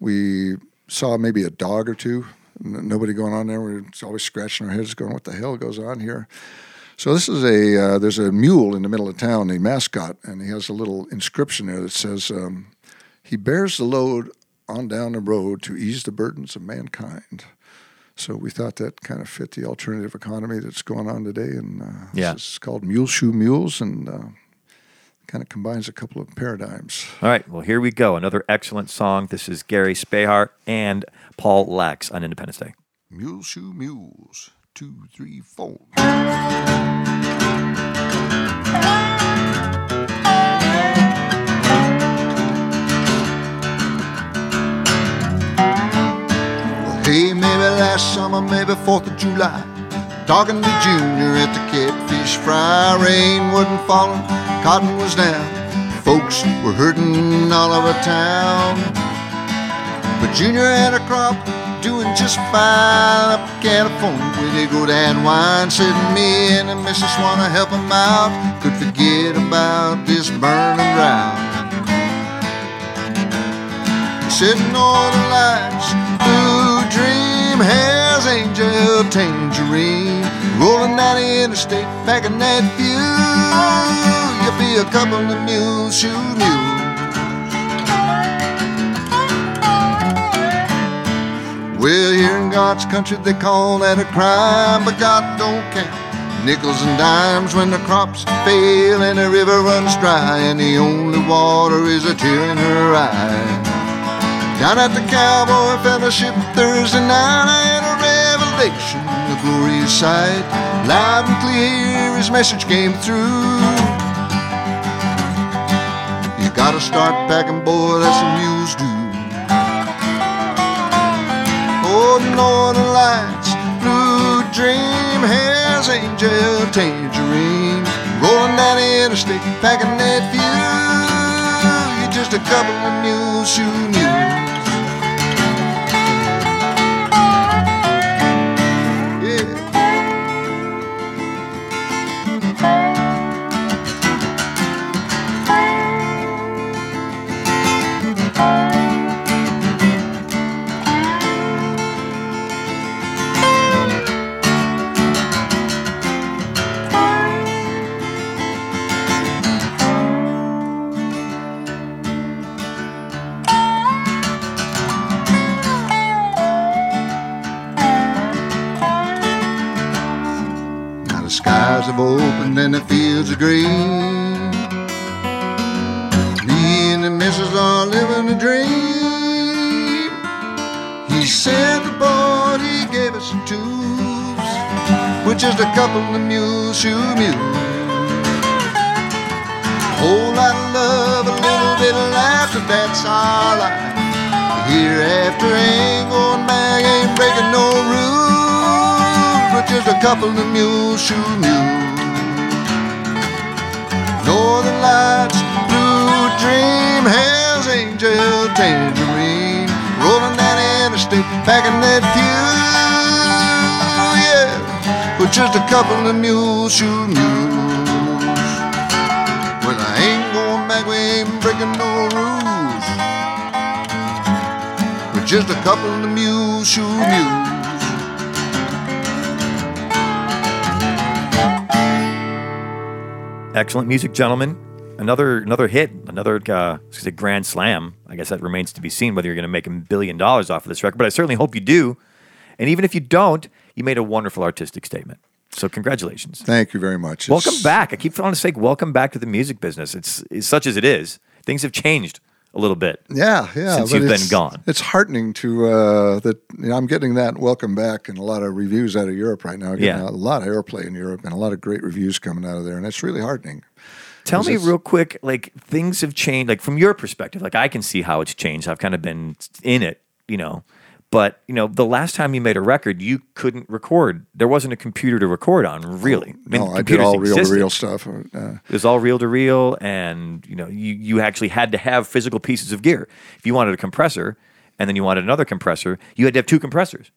S3: we saw maybe a dog or two. Nobody going on there. We were always scratching our heads, going, "What the hell goes on here?" So this is a uh, there's a mule in the middle of town, a mascot, and he has a little inscription there that says, um, "He bears the load on down the road to ease the burdens of mankind." So we thought that kind of fit the alternative economy that's going on today, and uh,
S2: Yeah.
S3: is called Mule Shoe Mules, and uh, kind of combines a couple of paradigms.
S2: All right, well, here we go. Another excellent song. This is Gary Spehar and Paul Lacques on Independence Day.
S3: Mule Shoe Mules, two, three, four. Hey, maybe last summer, maybe 4th of July. Talking to Junior at the fry. Rain wasn't falling, cotton was down. Folks were hurting all over town. But Junior had a crop doing just fine up in California where they grow that wine. Said me and the missus wanna help him out. Could forget about this burning ground. Sitting on the lights, blue dream has angel tangerine. Rolling down the interstate, packing that fuel. You'll be a couple of mules, shoe mules. Well, here in God's country, they call that a crime, but God don't care nickels and dimes when the crops fail and the river runs dry, and the only water is a tear in her eye. Down at the Cowboy Fellowship Thursday night, I had a revelation, a glorious sight.
S6: Loud and clear, his message came through. You gotta start packing, boy, that's what mules do. Oh, northern lights, blue dream, Hell's Angel, tangerine. Rolling down the interstate, packing that fuel. You're just a couple of mules, shoe mules. Just a couple of mules, shoe mules. Northern lights, blue dream, Hell's Angel, tangerine, rolling down interstate, packing that fuel, yeah, with just a couple of mules, shoe mules. Well, I ain't going back, we ain't breaking no rules. With just a couple of mules, shoe mules.
S2: Excellent music, gentlemen. Another another hit, another uh, grand slam. I guess that remains to be seen whether you're going to make a billion dollars off of this record. But I certainly hope you do. And even if you don't, you made a wonderful artistic statement. So congratulations.
S3: Thank you very much.
S2: Welcome
S3: It's-
S2: back. I keep wanting to say welcome back to the music business. It's, it's such as it is. Things have changed a little bit.
S3: Yeah, yeah.
S2: since you've been gone.
S3: It's heartening to uh, that. You know, I'm getting that welcome back and a lot of reviews out of Europe right now.
S2: Yeah.
S3: a lot of airplay in Europe and a lot of great reviews coming out of there, and it's really heartening.
S2: Tell me real quick, like things have changed, like from your perspective. Like I can see how it's changed. I've kind of been in it, you know. But you know, the last time you made a record, you couldn't record. There wasn't a computer to record on, really. I mean,
S3: no, I did all reel to reel stuff. Uh,
S2: It was all reel to reel, and you know, you you actually had to have physical pieces of gear. If you wanted a compressor, and then you wanted another compressor, you had to have two compressors.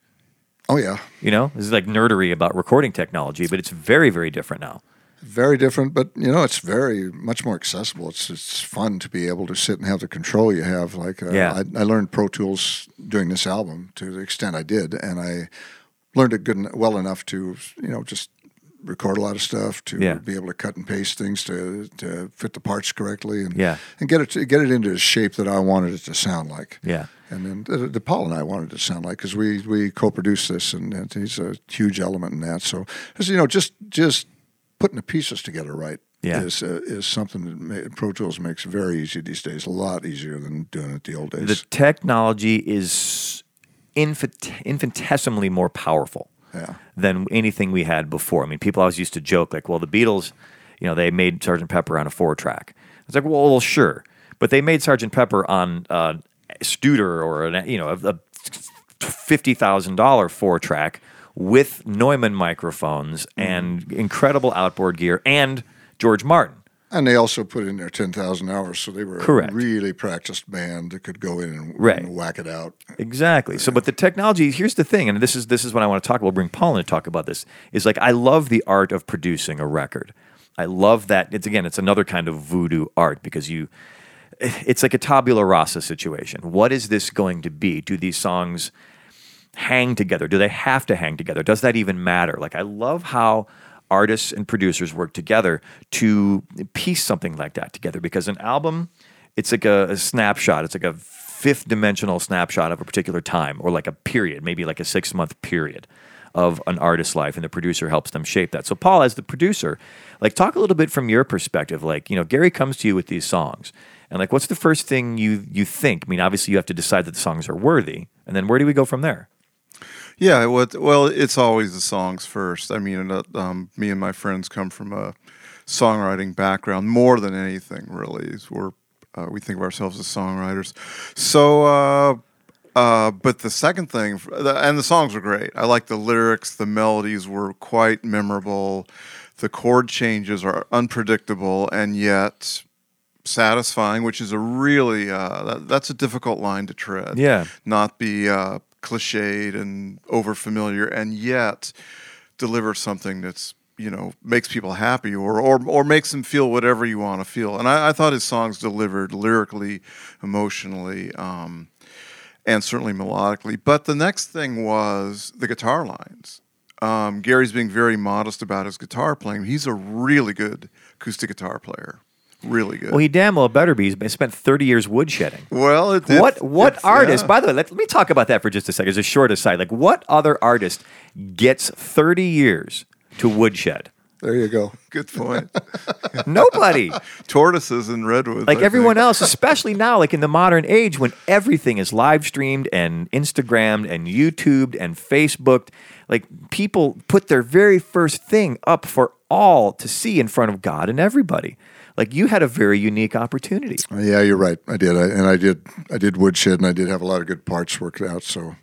S3: oh yeah,
S2: You know, this is like nerdery about recording technology, but it's very, very different now.
S3: Very different, but you know, it's very much more accessible. It's it's fun to be able to sit and have the control you have. Like, uh,
S2: Yeah.
S3: I, I learned Pro Tools doing this album to the extent I did, and I learned it good well enough to you know just record a lot of stuff to
S2: Yeah.
S3: be able to cut and paste things to to fit the parts correctly and
S2: Yeah.
S3: and get it to, get it into a shape that I wanted it to sound like.
S2: Yeah.
S3: And then the, the Paul and I wanted it to sound like because we we co-produced this and, and he's a huge element in that. So you know just just putting the pieces together right
S2: Yeah.
S3: is uh, is something that ma- Pro Tools makes very easy these days. A lot easier than doing it the old days.
S2: The technology is infinitesimally more powerful
S3: Yeah.
S2: than anything we had before. I mean, people always used to joke like, "Well, the Beatles, you know, they made Sergeant Pepper on a four track." It's like, well, well, sure, but they made Sergeant Pepper on uh, Studer or an, you know a, a fifty thousand dollar four track with Neumann microphones hmm. and incredible outboard gear and George Martin.
S3: And they also put in their ten thousand hours, so they were
S2: Correct.
S3: a really practiced band that could go in and,
S2: Right.
S3: and whack it out.
S2: Exactly. So, but the technology. Here's the thing, and this is this is what I want to talk about. We'll bring Paul in to talk about this. Is like I love the art of producing a record. I love that. It's again, it's another kind of voodoo art because you. It's like a tabula rasa situation. What is this going to be? Do these songs hang together? Do they have to hang together? Does that even matter? Like I love how artists and producers work together to piece something like that together because an album it's like a, a snapshot it's like a fifth dimensional snapshot of a particular time or like a period maybe like a six month period of an artist's life and the producer helps them shape that so paul as the producer like talk a little bit from your perspective like you know gary comes to you with these songs and like what's the first thing you you think i mean obviously you have to decide that the songs are worthy and then where do we go from there
S5: Yeah, well, well, it's always the songs first. I mean, uh, um, me and my friends come from a songwriting background more than anything, really. We're uh, we think of ourselves as songwriters. So, uh, uh, but the second thing, and the songs were great. I like the lyrics. The melodies were quite memorable. The chord changes are unpredictable and yet satisfying, which is a really uh, that, that's a difficult line to tread
S2: Yeah.
S5: not be uh, cliched and over familiar, and yet deliver something that's you know makes people happy or or, or makes them feel whatever you want to feel. And I, I thought his songs delivered lyrically, emotionally, um, and certainly melodically. But the next thing was the guitar lines. Um, Gary's being very modest about his guitar playing. He's a really good acoustic guitar player. Really good.
S2: Well, he damn well better be. He's spent 30 years woodshedding.
S5: Well, it,
S2: what
S5: it-
S2: what
S5: it's-
S2: artist?
S5: yeah.
S2: By the way, let, let me talk about that for just a second. As a short aside, like what other artist gets 30 years to woodshed?
S3: There you go.
S5: Good point.
S2: Nobody.
S5: Tortoises and redwoods.
S2: like
S5: I
S2: everyone
S5: think.
S2: else, especially now, like in the modern age when everything is live streamed and Instagrammed and YouTubed and Facebooked, like people put their very first thing up for all to see in front of God and everybody. Like you had a very unique opportunity.
S3: Yeah, you're right. I did, I, and I did. I did woodshed, and I did have a lot of good parts worked out. So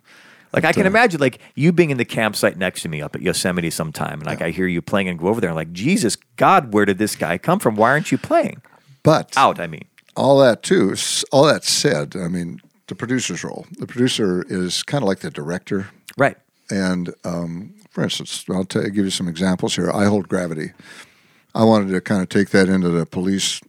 S2: Like I can
S3: uh,
S2: imagine, like you being in the campsite next to me up at Yosemite sometime, and like I hear you playing and go over there, and like Jesus, God, where did this guy come from? Why aren't you playing
S3: but
S2: out? I mean,
S3: all that too. All that said, I mean, the producer's role. The producer is kind of like the director.
S2: right?
S3: And um, for instance, I'll tell give you some examples here. I hold gravity. I wanted to kind of take that into the police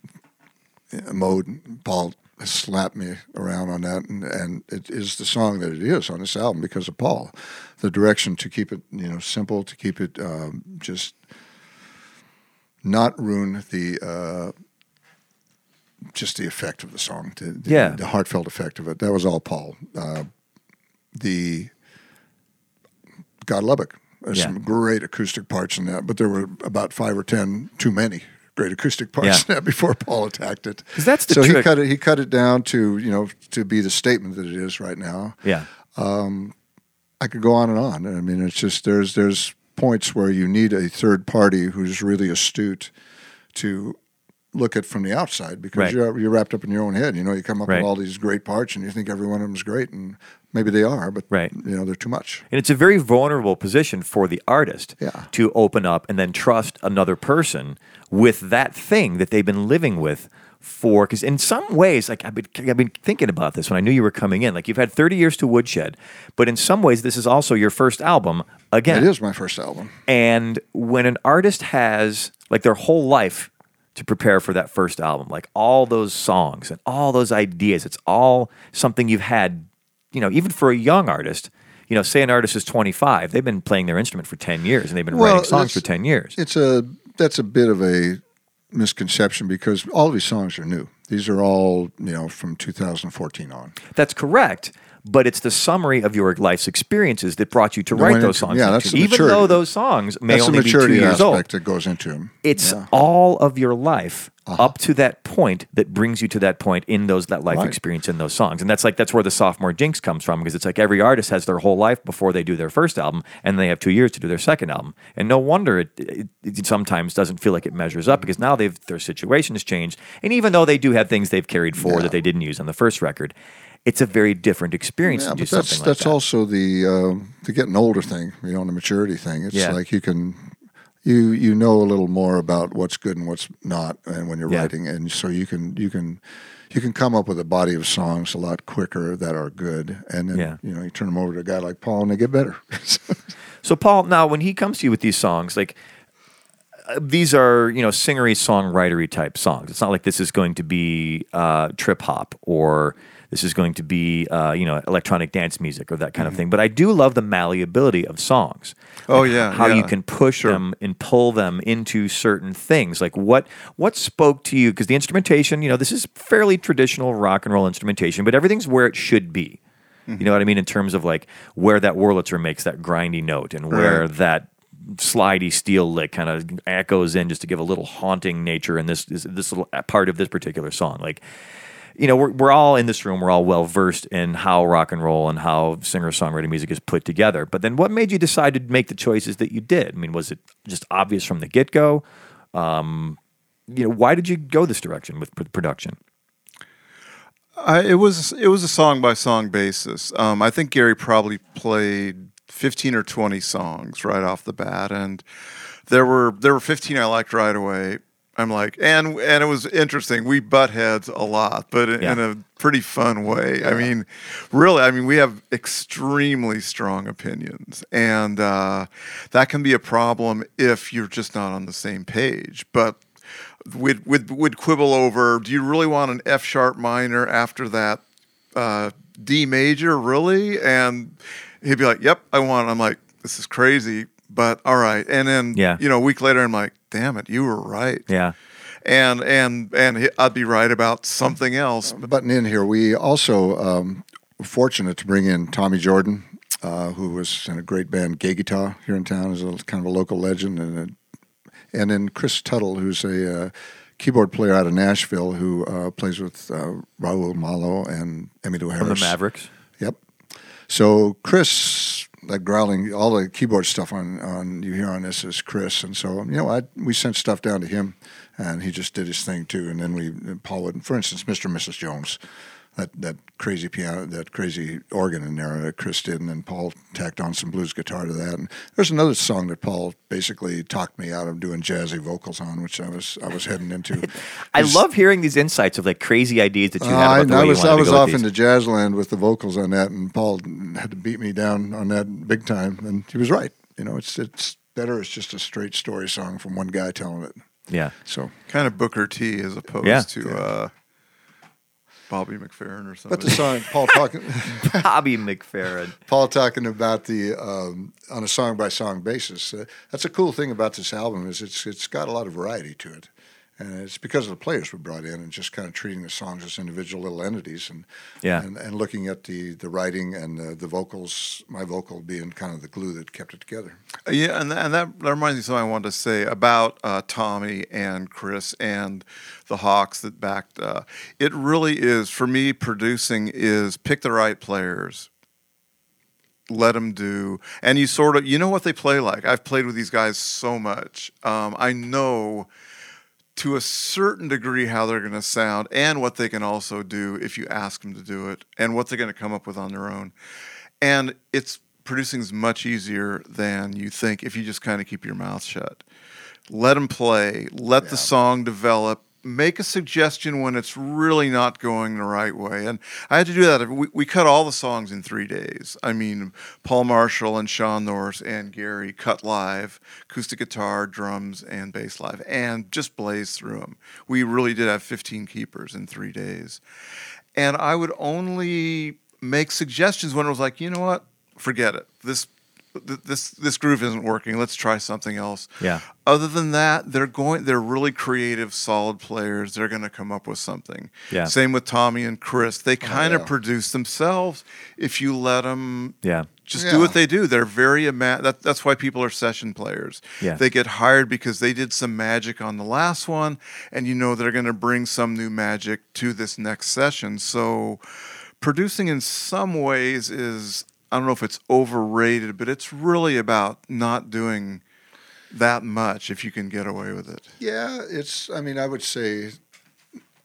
S3: mode. Paul slapped me around on that, and, and it is the song that it is on this album because of Paul. The direction to keep it, you know, simple, to keep it um, just not ruin the uh, just the effect of the song, the, the,
S2: Yeah.
S3: the heartfelt effect of it. That was all Paul. Uh, the God Lubbock. There's
S2: Yeah.
S3: some great acoustic parts in that, but there were about five or ten too many great acoustic parts
S2: Yeah.
S3: in that before Paul attacked it.
S2: 'Cause that's the
S3: so he cut it. He cut it down to you know to be the statement that it is right now.
S2: Yeah, um,
S3: I could go on and on. I mean, it's just there's there's points where you need a third party who's really astute to look at from the outside because
S2: Right.
S3: you're you're wrapped up in your own head. You know, you come up
S2: Right.
S3: with all these great parts and you think every one of them is great, and maybe they are, but
S2: Right.
S3: you know they're too much.
S2: and it's a very vulnerable position for the artist
S3: Yeah.
S2: to open up and then trust another person with that thing that they've been living with for because in some ways like I've been, I've been thinking about this when I knew you were coming in like you've had 30 years to woodshed but in some ways this is also your first album again
S3: It is my first album.
S2: And when an artist has like their whole life to prepare for that first album, like all those songs and all those ideas, it's all something you've had, you know, even for a young artist, you know, say an artist is 25, they've been playing their instrument for 10 years and they've been writing songs for 10 years.
S3: It's a that's a bit of a misconception because all of these songs are new. These are all you know from 2014 on.
S2: That's correct. But it's the summary of your life's experiences that brought you to
S3: That
S2: write those songs.
S3: yeah, that's the
S2: even
S3: maturity.
S2: though those songs may
S3: That's the
S2: only be two
S3: maturity
S2: years old.
S3: aspect that goes into them.
S2: It's
S3: Yeah.
S2: all of your life uh-huh. up to that point that brings you to that point in those that life
S3: Right.
S2: experience in those songs. And that's like that's where the sophomore jinx comes from because it's like every artist has their whole life before they do their first album and they have 2 years to do their second album. And no wonder it, it, it sometimes doesn't feel like it measures up mm. because now they've their situation has changed. And even though they do have things they've carried forward that they didn't use on the first record, it's a very different experience
S3: Yeah,
S2: to do
S3: but
S2: something
S3: that's
S2: like
S3: that's
S2: that.
S3: also the um, the getting older thing, you know, the maturity thing. It's
S2: Yeah.
S3: like you can you you know a little more about what's good and what's not, and when you're
S2: Yeah.
S3: writing, and so you can you can you can come up with a body of songs a lot quicker that are good, and then
S2: Yeah.
S3: you know you turn them over to a guy like Paul, and they get better.
S2: So Paul, now when he comes to you with these songs, like uh, these are you know singery songwritery type songs. It's not like this is going to be uh, trip hop or this is going to be uh, you know electronic dance music or that kind of mm-hmm. thing. But I do love the malleability of songs.
S5: Oh,
S2: Like,
S5: yeah,
S2: how you can push them and pull them into certain things. Like what what spoke to you? Because the instrumentation, you know, this is fairly traditional rock and roll instrumentation, but everything's where it should be. You know mm-hmm. what I mean in terms of like where that Wurlitzer makes that grindy note and where
S3: Right.
S2: that slidey steel lick kind of echoes in just to give a little haunting nature in this this, this little uh, part of this particular song. Like you know, we're, we're all in this room, we're all well versed in how rock and roll and how singer songwriting music is put together. But then what made you decide to make the choices that you did? I mean, was it just obvious from the get go? Um, you know, why did you go this direction with production?
S5: I, it was it was a song by song basis. Um, I think Gary probably played fifteen or twenty songs right off the bat, and there were there were fifteen I liked right away. I'm like, and and it was interesting. We butt heads a lot, but in,
S2: Yeah.
S5: in a pretty fun way. I mean, really, I mean, we have extremely strong opinions, and uh, that can be a problem if you're just not on the same page. But we'd, we'd, we'd quibble over do you really want an F sharp minor after that uh, D major, really? And he'd be like, yep, I want it. I'm like, this is crazy, but all right. And then,
S2: Yeah.
S5: you know, a week later, I'm like, damn it, you were right.
S2: Yeah.
S5: And, and, and I'd be right about something else.
S3: button in here, we also um, were fortunate to bring in Tommy Jordan, uh, who was in a great band, Geggy Tah, here in town, is a kind of a local legend, and a, and then Chris Tuttle, who's a uh, keyboard player out of Nashville, who uh, plays with uh, Raul Malo and Emmylou Harris
S2: From the Mavericks.
S3: Yep. So Chris, like growling, all the keyboard stuff on, on you hear on this is Chris, and so you know, I we sent stuff down to him, and he just did his thing too. And then we Paul would, for instance, Mr. and Mrs. Jones, that that crazy piano, that crazy organ in there that Chris did, and then Paul tacked on some blues guitar to that. And there's another song that Paul basically talked me out of doing jazzy vocals on, which I was I was heading into.
S2: I love hearing these insights of like crazy ideas that you
S3: Uh,
S2: had
S3: I,
S2: about the
S3: I
S2: way
S3: was
S2: you wanted
S3: I
S2: to
S3: was
S2: go with
S3: off
S2: these.
S3: into Jazzland with the vocals on that, and Paul had to beat me down on that big time, and he was right. You know, it's it's better. It's just a straight story song from one guy telling it.
S2: yeah.
S3: So,
S5: Kind of Booker T as opposed
S2: Yeah.
S5: to uh, Bobby McFerrin or something.
S3: but the song Paul talking
S2: Bobby McFerrin.
S3: Paul talking about the um, on a song by song basis. Uh, that's a cool thing about this album is it's it's got a lot of variety to it, and it's because of the players we brought in and just kind of treating the songs as individual little entities and
S2: Yeah.
S3: and, and looking at the the writing and the, the vocals, my vocal being kind of the glue that kept it together.
S5: Uh, Yeah, and that, and that, that reminds me of something I wanted to say about uh, Tommy and Chris and the Hawks that backed. Uh, it really is for me. Producing is pick the right players, let them do, and you sort of you know what they play like. I've played with these guys so much. Um, I know to a certain degree how they're going to sound and what they can also do if you ask them to do it and what they're going to come up with on their own. And it's producing is much easier than you think if you just kind of keep your mouth shut. Let them play, let the song develop. Make a suggestion when it's really not going the right way. And I had to do that. We, we cut all the songs in three days. I mean, Paul Marshall and Shawn Nourse and Gary cut live, acoustic guitar, drums, and bass live, and just blazed through them. We really did have 15 keepers in three days. And I would only make suggestions when it was like, you know what, forget it. This th- this this groove isn't working. Let's try something else.
S2: Yeah.
S5: Other than that, they're going. They're really creative, solid players. They're going to come up with something.
S2: Yeah.
S5: Same with Tommy and Chris. They oh, kind of
S3: yeah.
S5: produce themselves if you let them.
S2: Yeah.
S5: Just
S3: Yeah.
S5: do what they do. They're very ima- that, That's why people are session players.
S2: Yeah.
S5: They get hired because they did some magic on the last one, and you know they're going to bring some new magic to this next session. So, producing in some ways is I don't know if it's overrated, but it's really about not doing that much if you can get away with it.
S3: Yeah, it's. I mean, I would say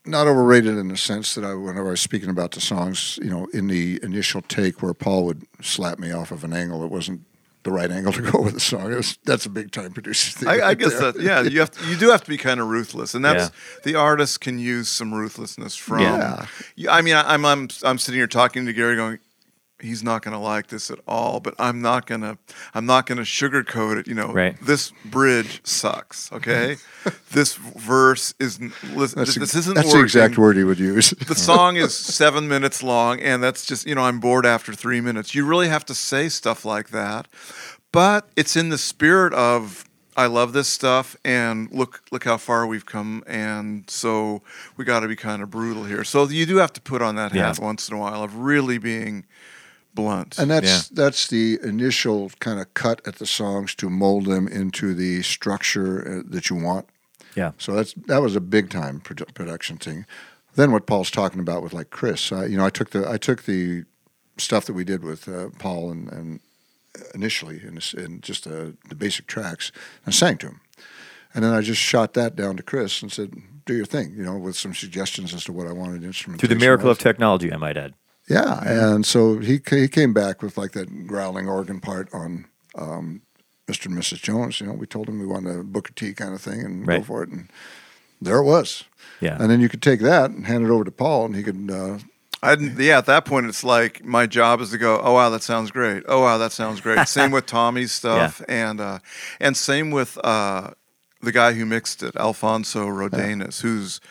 S3: not overrated in the sense that I, whenever I was speaking about the songs, you know, in the initial take where Paul would slap me off of an angle that wasn't the right angle to go with the song. It was that's a big time producer thing.
S5: I, I guess
S3: there.
S5: that yeah, you have to, you do have to be kind of ruthless, and that's
S2: Yeah.
S5: the artist can use some ruthlessness from.
S3: Yeah.
S5: Yeah, I mean, I'm I'm I'm sitting here talking to Gary, going, he's not going to like this at all, but I'm not gonna I'm not gonna sugarcoat it. You know,
S2: Right.
S5: this bridge sucks. Okay, this verse isn't. Listen,
S3: That's,
S5: this isn't
S3: that's
S5: working.
S3: the exact word he would use.
S5: The song is seven minutes long, and that's just, you know, I'm bored after three minutes. You really have to say stuff like that. But it's in the spirit of, I love this stuff, and look, look how far we've come, and so we got to be kind of brutal here. So you do have to put on that hat
S2: Yeah.
S5: once in a while of really being blunt.
S3: And that's that's the initial kind of cut at the songs to mold them into the structure uh, that you want.
S2: Yeah.
S3: So that's that was a big time produ- production thing. then what Paul's talking about with like Chris, uh, you know, I took the I took the stuff that we did with uh, Paul and, and initially in, in just uh, the basic tracks and sang to him, and then I just shot that down to Chris and said, "Do your thing," you know, with some suggestions as to what I wanted instrumentation.
S2: Through the miracle of
S3: was.
S2: technology, I might add.
S3: Yeah, and so he he came back with like that growling organ part on um, Mr. and Mrs. Jones. You know, we told him we wanted a Booker T kind of thing and go for it, and there it was.
S2: Yeah.
S3: And then you could take that and hand it over to Paul, and he could. Uh,
S5: I didn't, yeah, at that point, it's like my job is to go. Oh wow, that sounds great. Oh wow, that sounds great. same with Tommy's stuff, and uh, and same with uh, the guy who mixed it, Alfonso Rodenas, who's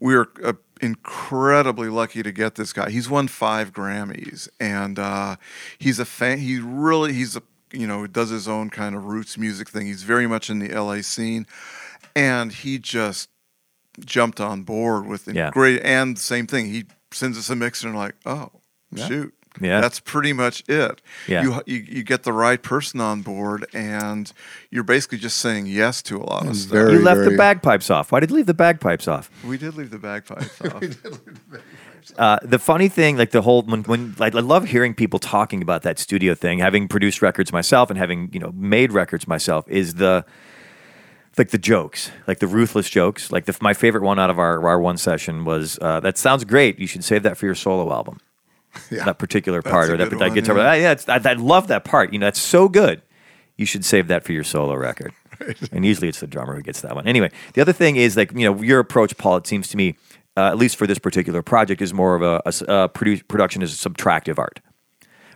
S5: we were uh, incredibly lucky to get this guy. He's won five Grammys, and uh, he's a fan. He really he's a you know does his own kind of roots music thing. He's very much in the LA scene, and he just jumped on board with
S2: Yeah.
S5: great and same thing he sends us a mix and like oh shoot
S2: Yeah.
S5: that's pretty much it
S2: Yeah.
S5: you, you you get the right person on board and you're basically just saying yes to a lot of stuff
S3: very-
S2: You left the bagpipes off. Why did you leave the bagpipes off?
S5: we did leave the bagpipes off
S2: Uh, the funny thing, like the whole when, when like I love hearing people talking about that studio thing, having produced records myself and having you know made records myself, is the like the jokes, like the ruthless jokes. Like the, my favorite one out of our our one session was uh, that sounds great. You should save that for your solo album.
S3: Yeah.
S2: That particular part
S5: a
S2: or that, that
S5: one,
S2: guitar.
S5: yeah.
S2: Ah, yeah, it's, I, I love that part. You know, that's so good. You should save that for your solo record. And usually it's the drummer who gets that one. Anyway, the other thing is like you know your approach, Paul. It seems to me, uh, at least for this particular project, is more of a uh, produ- production is a subtractive art,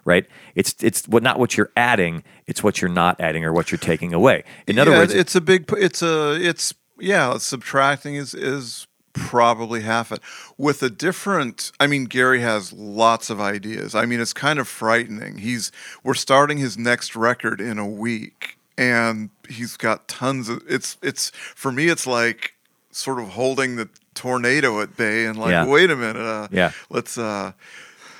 S2: right? It's it's what not what you're adding, it's what you're not adding or what you're taking away. In other
S5: Yeah,
S2: words,
S5: it's a big it's a it's yeah subtracting is is probably half it with a different i mean gary has lots of ideas i mean it's kind of frightening he's we're starting his next record in a week and he's got tons of it's it's for me it's like sort of holding the tornado at bay and like
S2: Yeah.
S5: wait a minute uh,
S2: Yeah.
S5: let's uh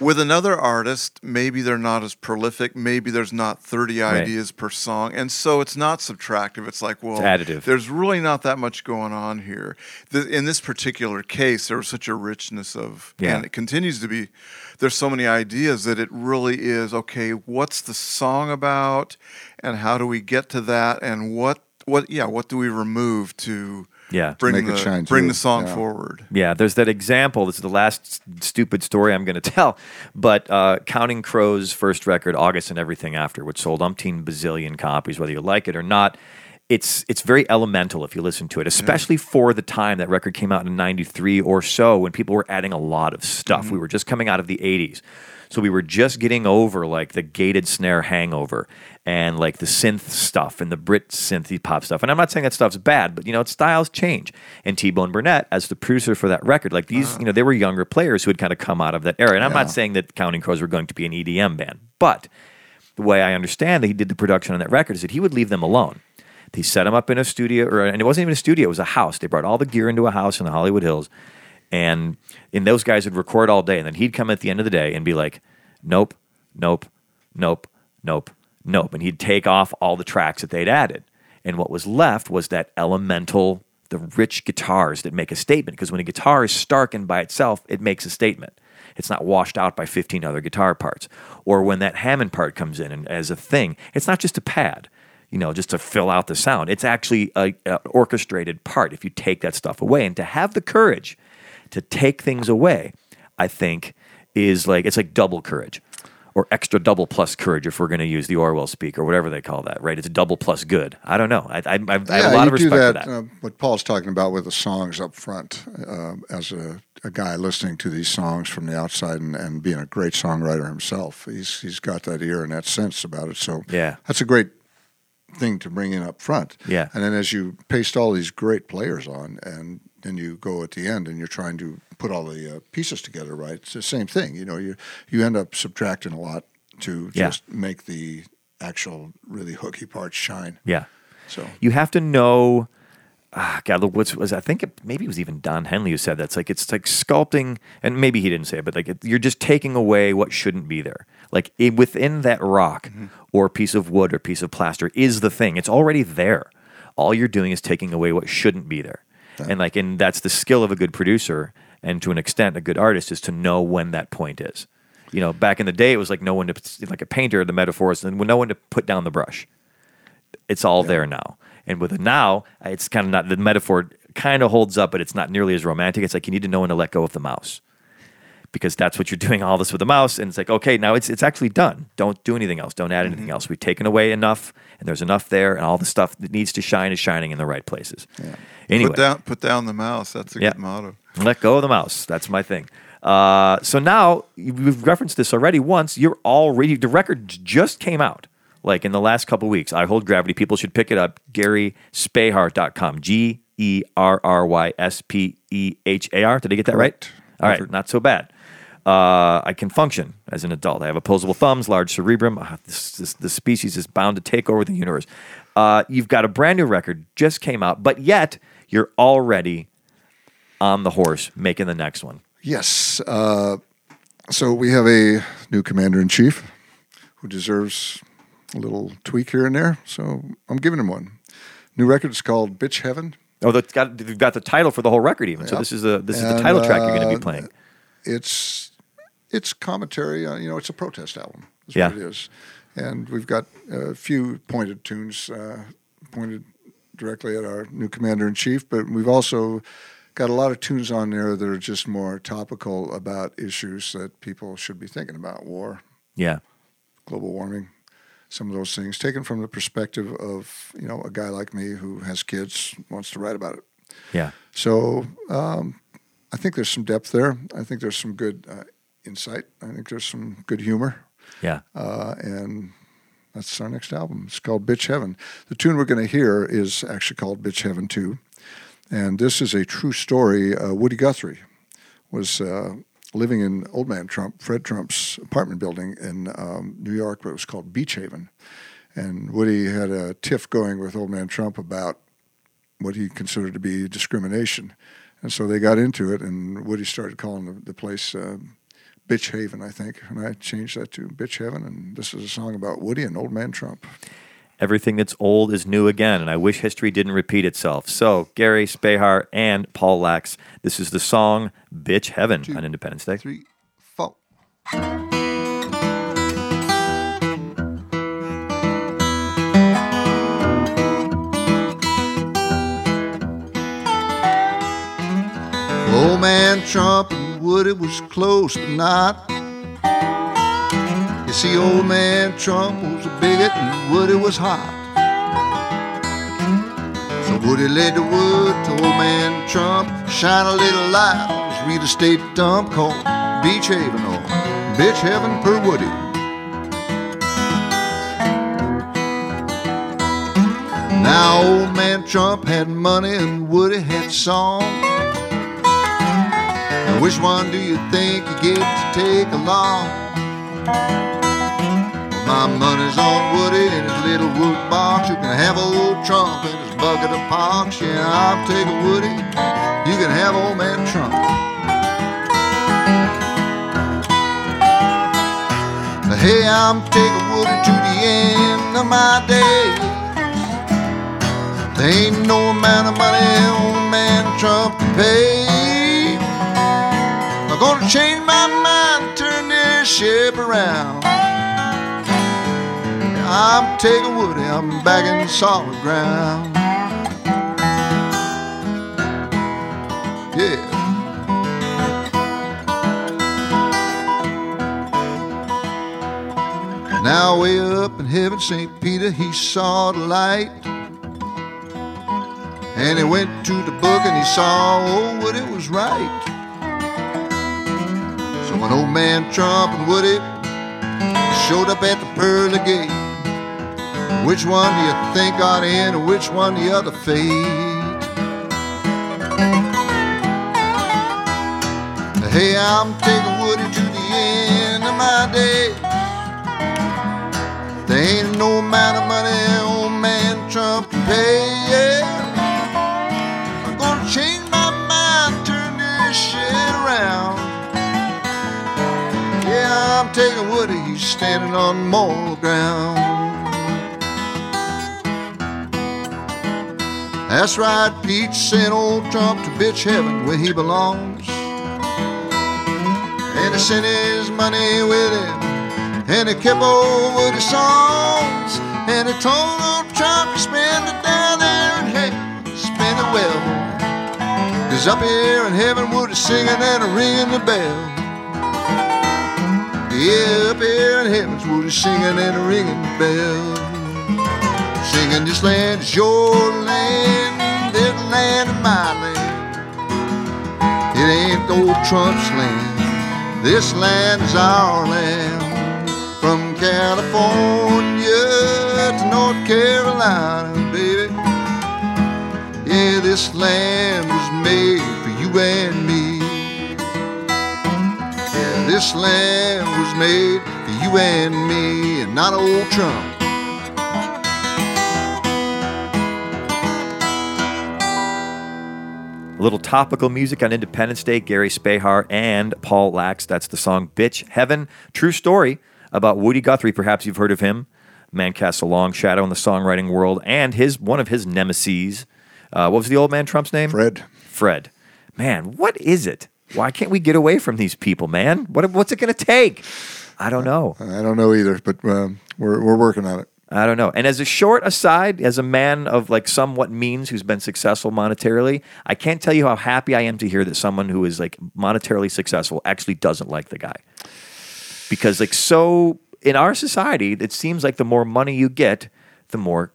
S5: with another artist maybe they're not as prolific maybe there's not 30
S2: Right.
S5: ideas per song and so it's not subtractive it's like well
S2: It's additive.
S5: there's really not that much going on here Th in this particular case there was such a richness of
S2: Yeah.
S5: and it continues to be there's so many ideas that it really is okay what's the song about and how do we get to that and what what yeah what do we remove to
S2: Yeah. To
S5: bring
S3: make it
S5: the
S3: shine
S5: bring
S3: through.
S5: the song
S3: Yeah.
S5: forward
S2: Yeah, there's that example. This is the last stupid story I'm going to tell. But uh, Counting Crows' first record, August and Everything After, which sold umpteen bazillion copies, whether you like it or not, it's it's very elemental if you listen to it, especially for the time that record came out in '93 or so, when people were adding a lot of stuff. We were just coming out of the '80s, so we were just getting over like the gated snare hangover and like the synth stuff and the Brit synthy pop stuff. And I'm not saying that stuff's bad, but you know, styles change. And T Bone Burnett, as the producer for that record, like these, uh-huh. you know, they were younger players who had kind of come out of that era. And I'm not saying that Counting Crows were going to be an EDM band, but the way I understand that he did the production on that record is that he would leave them alone. He set them up in a studio, or and it wasn't even a studio; it was a house. They brought all the gear into a house in the Hollywood Hills, and and those guys would record all day, and then he'd come at the end of the day and be like, "Nope, nope, nope, nope, nope," and he'd take off all the tracks that they'd added, and what was left was that elemental, the rich guitars that make a statement. Because when a guitar is stark and by itself, it makes a statement. It's not washed out by 15 other guitar parts. Or when that Hammond part comes in and as a thing, it's not just a pad, you know, just to fill out the sound. It's actually a, a orchestrated part if you take that stuff away. And to have the courage to take things away, I think is like it's like double courage. Or extra double plus courage, if we're going to use the Orwell speak or whatever they call that, right? It's double plus good. I don't know. I, I, I, I have a lot of respect
S3: that,
S2: for that.
S3: Uh, what Paul's talking about with the songs up front, uh, as a, a guy listening to these songs from the outside and, and being a great songwriter himself, he's he's got that ear and that sense about it. So
S2: Yeah.
S3: that's a great thing to bring in up front.
S2: Yeah.
S3: and then as you paste all these great players on, and then you go at the end and you're trying to put all the uh, pieces together, right? It's the same thing. You know, you you end up subtracting a lot to
S2: Yeah.
S3: just make the actual really hooky parts shine.
S2: yeah.
S3: So
S2: you have to know. Ah, God, look, what's was I think it, maybe it was even Don Henley who said that. It's like it's like sculpting, and maybe he didn't say it, but like it, you're just taking away what shouldn't be there. Like i within that rock or piece of wood or piece of plaster is the thing. It's already there. All you're doing is taking away what shouldn't be there, and like and that's the skill of a good producer and to an extent, a good artist is to know when that point is. You know, back in the day, it was like no one to like a painter. The metaphor is no one to put down the brush. It's all there now. And with a now, it's kind of not the metaphor kind of holds up, but it's not nearly as romantic. It's like you need to know when to let go of the mouse because that's what you're doing all this with the mouse. And it's like, okay, now it's it's actually done. Don't do anything else. Don't add anything else. We've taken away enough, and there's enough there, and all the stuff that needs to shine is shining in the right places. Anyway,
S5: Put down, put down the mouse. That's a
S2: Yeah.
S5: good motto.
S2: let go of the mouse. That's my thing. Uh, so now we've referenced this already once. You're already the record just came out like in the last couple weeks. I hold gravity. People should pick it up. GarySpehar.com. G E R R Y S P E H A R. Did I get that right? All right, not so bad. Uh, I can function as an adult. I have opposable thumbs, large cerebrum. Ah, this, this, this species is bound to take over the universe. Uh, you've got a brand new record, just came out, but yet you're already on the horse making the next one.
S3: Yes. Uh, so we have a new commander in chief who deserves a little tweak here and there. So I'm giving him one. New record is called Bitch Heaven.
S2: Oh, that's got they've got the title for the whole record even. So this is the this is the
S3: And,
S2: title track you're going to
S3: uh,
S2: be playing.
S3: It's it's commentary. On, you know, it's a protest album.
S2: Yeah.
S3: what it is. And we've got a few pointed tunes uh, pointed directly at our new commander in chief, but we've also got a lot of tunes on there that are just more topical about issues that people should be thinking about: war,
S2: Yeah.
S3: global warming, some of those things, taken from the perspective of you know a guy like me who has kids wants to write about it.
S2: Yeah.
S3: So um, I think there's some depth there. I think there's some good uh, insight. I think there's some good humor,
S2: Yeah.
S3: uh, and that's our next album. It's called Bitch Heaven. The tune we're going to hear is actually called Bitch Heaven Two, and this is a true story. Uh, Woody Guthrie was. Uh, Living in Old Man Trump, Fred Trump's apartment building in um, New York, but it was called Beach Haven. And Woody had a tiff going with Old Man Trump about what he considered to be discrimination. And so they got into it, and Woody started calling the, the place uh, Bitch Haven, I think. And I changed that to Bitch Heaven. And this is a song about Woody and Old Man Trump.
S2: Everything that's old is new again, and I wish history didn't repeat itself. So, Gary Spehar and Paul Lacques, this is the song Bitch Heaven on Independence Day.
S6: Three, four. Old man Trump and Woody was close, but not. You see, old man Trump was a bigot and Woody was hot. So Woody laid the wood to old man Trump, shine a little light on his real estate dump called Beach Haven or Bitch Heaven per Woody. Now old man Trump had money and Woody had song. Which one do you think you get to take along? My money's on Woody in his little wood box. You can have old Trump in his bucket of pox. Yeah, I'll take a Woody. You can have old man Trump. Hey, I'm taking Woody to the end of my days. There ain't no amount of money old man Trump can pay. I'm gonna change my mind, turn this ship around. I'm taking Woody, I'm back in solid ground. Yeah. Now way up in heaven, St. Peter, he saw the light. And he went to the book and he saw, oh, what it was right. When old man Trump and Woody showed up at the pearly gate, which one do you think got in and which one the other fade? Hey, I'm taking Woody to the end of my days. There ain't no amount of money old man Trump can pay. Yeah. I'm taking Woody, he's standing on moral ground. That's right, Pete sent old Trump to bitch heaven where he belongs. And he sent his money with him. And he kept all Woody songs. And he told old Trump to spend it down there in heaven. Spend it well. Cause up here in heaven, Woody's singing and ringing the bell. Yeah, up here in heaven's Woody's singing and ringing the bell. Singing, this land is your land, this land is my land. It ain't old Trump's land, this land is our land. From California to North Carolina, baby. Yeah, this land was made for you and me. This land was made for you and me, and not old Trump.
S2: A little topical music on Independence Day, Gary Spehar and Paul Lacques. That's the song Bitch Heaven. True story about Woody Guthrie. Perhaps you've heard of him. Man casts a long shadow in the songwriting world, and his one of his nemesis. Uh, what was the old man Trump's name?
S3: Fred.
S2: Fred. Man, what is it? Why can't we get away from these people, man? What, what's it going to take? I don't know.
S3: I don't know either, but um, we're we're working on it.
S2: I don't know. And as a short aside, as a man of like somewhat means who's been successful monetarily, I can't tell you how happy I am to hear that someone who is like monetarily successful actually doesn't like the guy. Because like so in our society, it seems like the more money you get, the more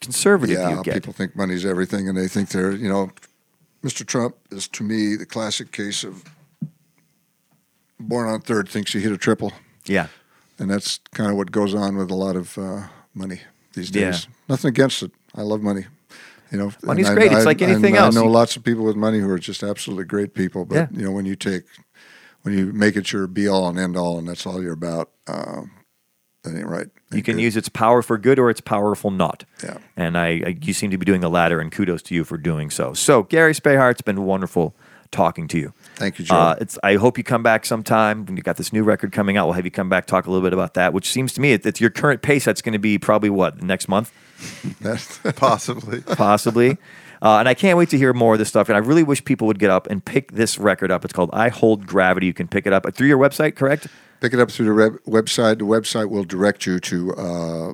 S2: conservative
S3: Yeah,
S2: you get.
S3: people think money's everything, and they think they're you know, Mr. Trump is to me the classic case of born on third thinks he hit a triple,
S2: yeah.
S3: and that's kind of what goes on with a lot of uh, money these days. Yeah. Nothing against it. I love money. You know,
S2: Money's
S3: and
S2: great. It's like anything else.
S3: I know lots of people with money who are just absolutely great people, but
S2: Yeah.
S3: you know, when you take when you make it your be all and end all, and that's all you're about, um, that ain't right.
S2: You can
S3: good.
S2: use its power for good or its powerful not.
S3: Yeah.
S2: And I, I you seem to be doing the latter, and kudos to you for doing so. So, Gary Spehar, it's been wonderful talking to you.
S3: Thank you, Joe.
S2: Uh, it's, I hope you come back sometime. When you got this new record coming out, we'll have you come back talk a little bit about that. Which seems to me, it, it's your current pace. That's going to be probably what next month,
S5: Possibly.
S2: possibly. Uh, and I can't wait to hear more of this stuff. And I really wish people would get up and pick this record up. It's called "I Hold Gravity." You can pick it up through your website, correct?
S3: Pick it up through the web- website. The website will direct you to uh,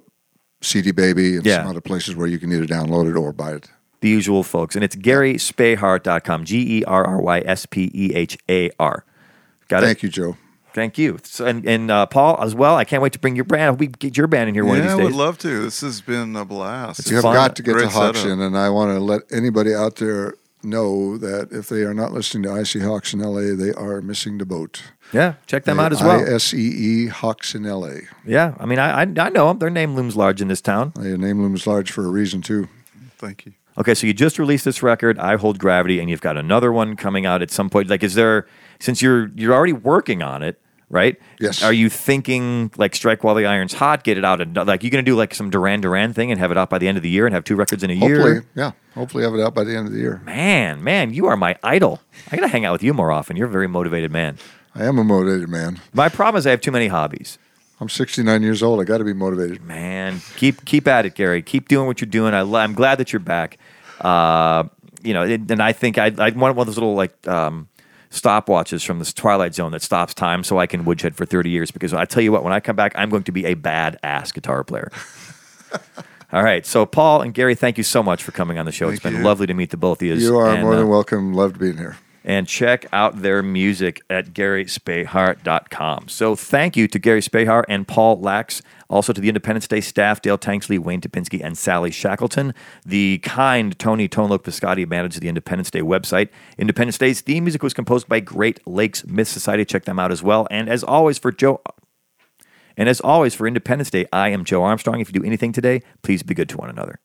S3: CD Baby and
S2: Yeah.
S3: some other places where you can either download it or buy it.
S2: the usual folks. And it's GarySpehar.com. G E R R Y S P E H A R. Got it?
S3: Thank you, Joe.
S2: Thank you. So, and and uh, Paul as well. I can't wait to bring your band. I hope we get your band in here one of
S5: yeah,
S2: these
S5: I would love to. This has been a blast.
S3: You have
S2: fun.
S3: got to get
S5: Great
S3: to Hawks
S5: setup.
S3: in, and I want to let anybody out there know that if they are not listening to I See Hawks in LA, they are missing the boat.
S2: yeah, check them out as well.
S3: I S E E Hawks in LA.
S2: yeah, I mean, I, I I know them. Their name looms large in this town.
S3: Their name looms large for a reason too.
S5: Thank you.
S2: Okay, so you just released this record, "I Hold Gravity," and you've got another one coming out at some point. Like, is there since you're you're already working on it, right?
S3: Yes.
S2: Are you thinking like strike while the iron's hot, get it out, and like you're gonna do like some Duran Duran thing and have it out by the end of the year and have two records in a year?
S3: Hopefully, yeah. Hopefully, have it out by the end of the year.
S2: Man, man, you are my idol. I gotta hang out with you more often. You're a very motivated man.
S3: I am a motivated man.
S2: My problem is I have too many hobbies.
S3: I'm 69 years old. I got to be motivated.
S2: Man, keep keep at it, Gary. Keep doing what you're doing. I, am glad that you're back. Uh, you know, and and I think I I want one of those little like um, stopwatches from this Twilight Zone that stops time so I can woodshed for 30 years. Because I tell you what, when I come back, I'm going to be a badass guitar player. All right, so Paul and Gary, thank you so much for coming on the show. It's been
S5: you.
S2: lovely to meet the both of you.
S3: You are
S2: And,
S3: more
S2: uh,
S3: than welcome. Loved being here.
S2: And check out their music at GarySpehar.com. So thank you to Gary Spehar and Paul Lacques, also to the Independence Day staff, Dale Tanksley, Wayne Topinski, and Sally Shackleton. The kind Tony Tonelok Piscotti managed the Independence Day website. Independence Day's theme music was composed by Great Lakes Myth Society. Check them out as well. And as always, for Joe and as always, for Independence Day, I am Joe Armstrong. If you do anything today, please be good to one another.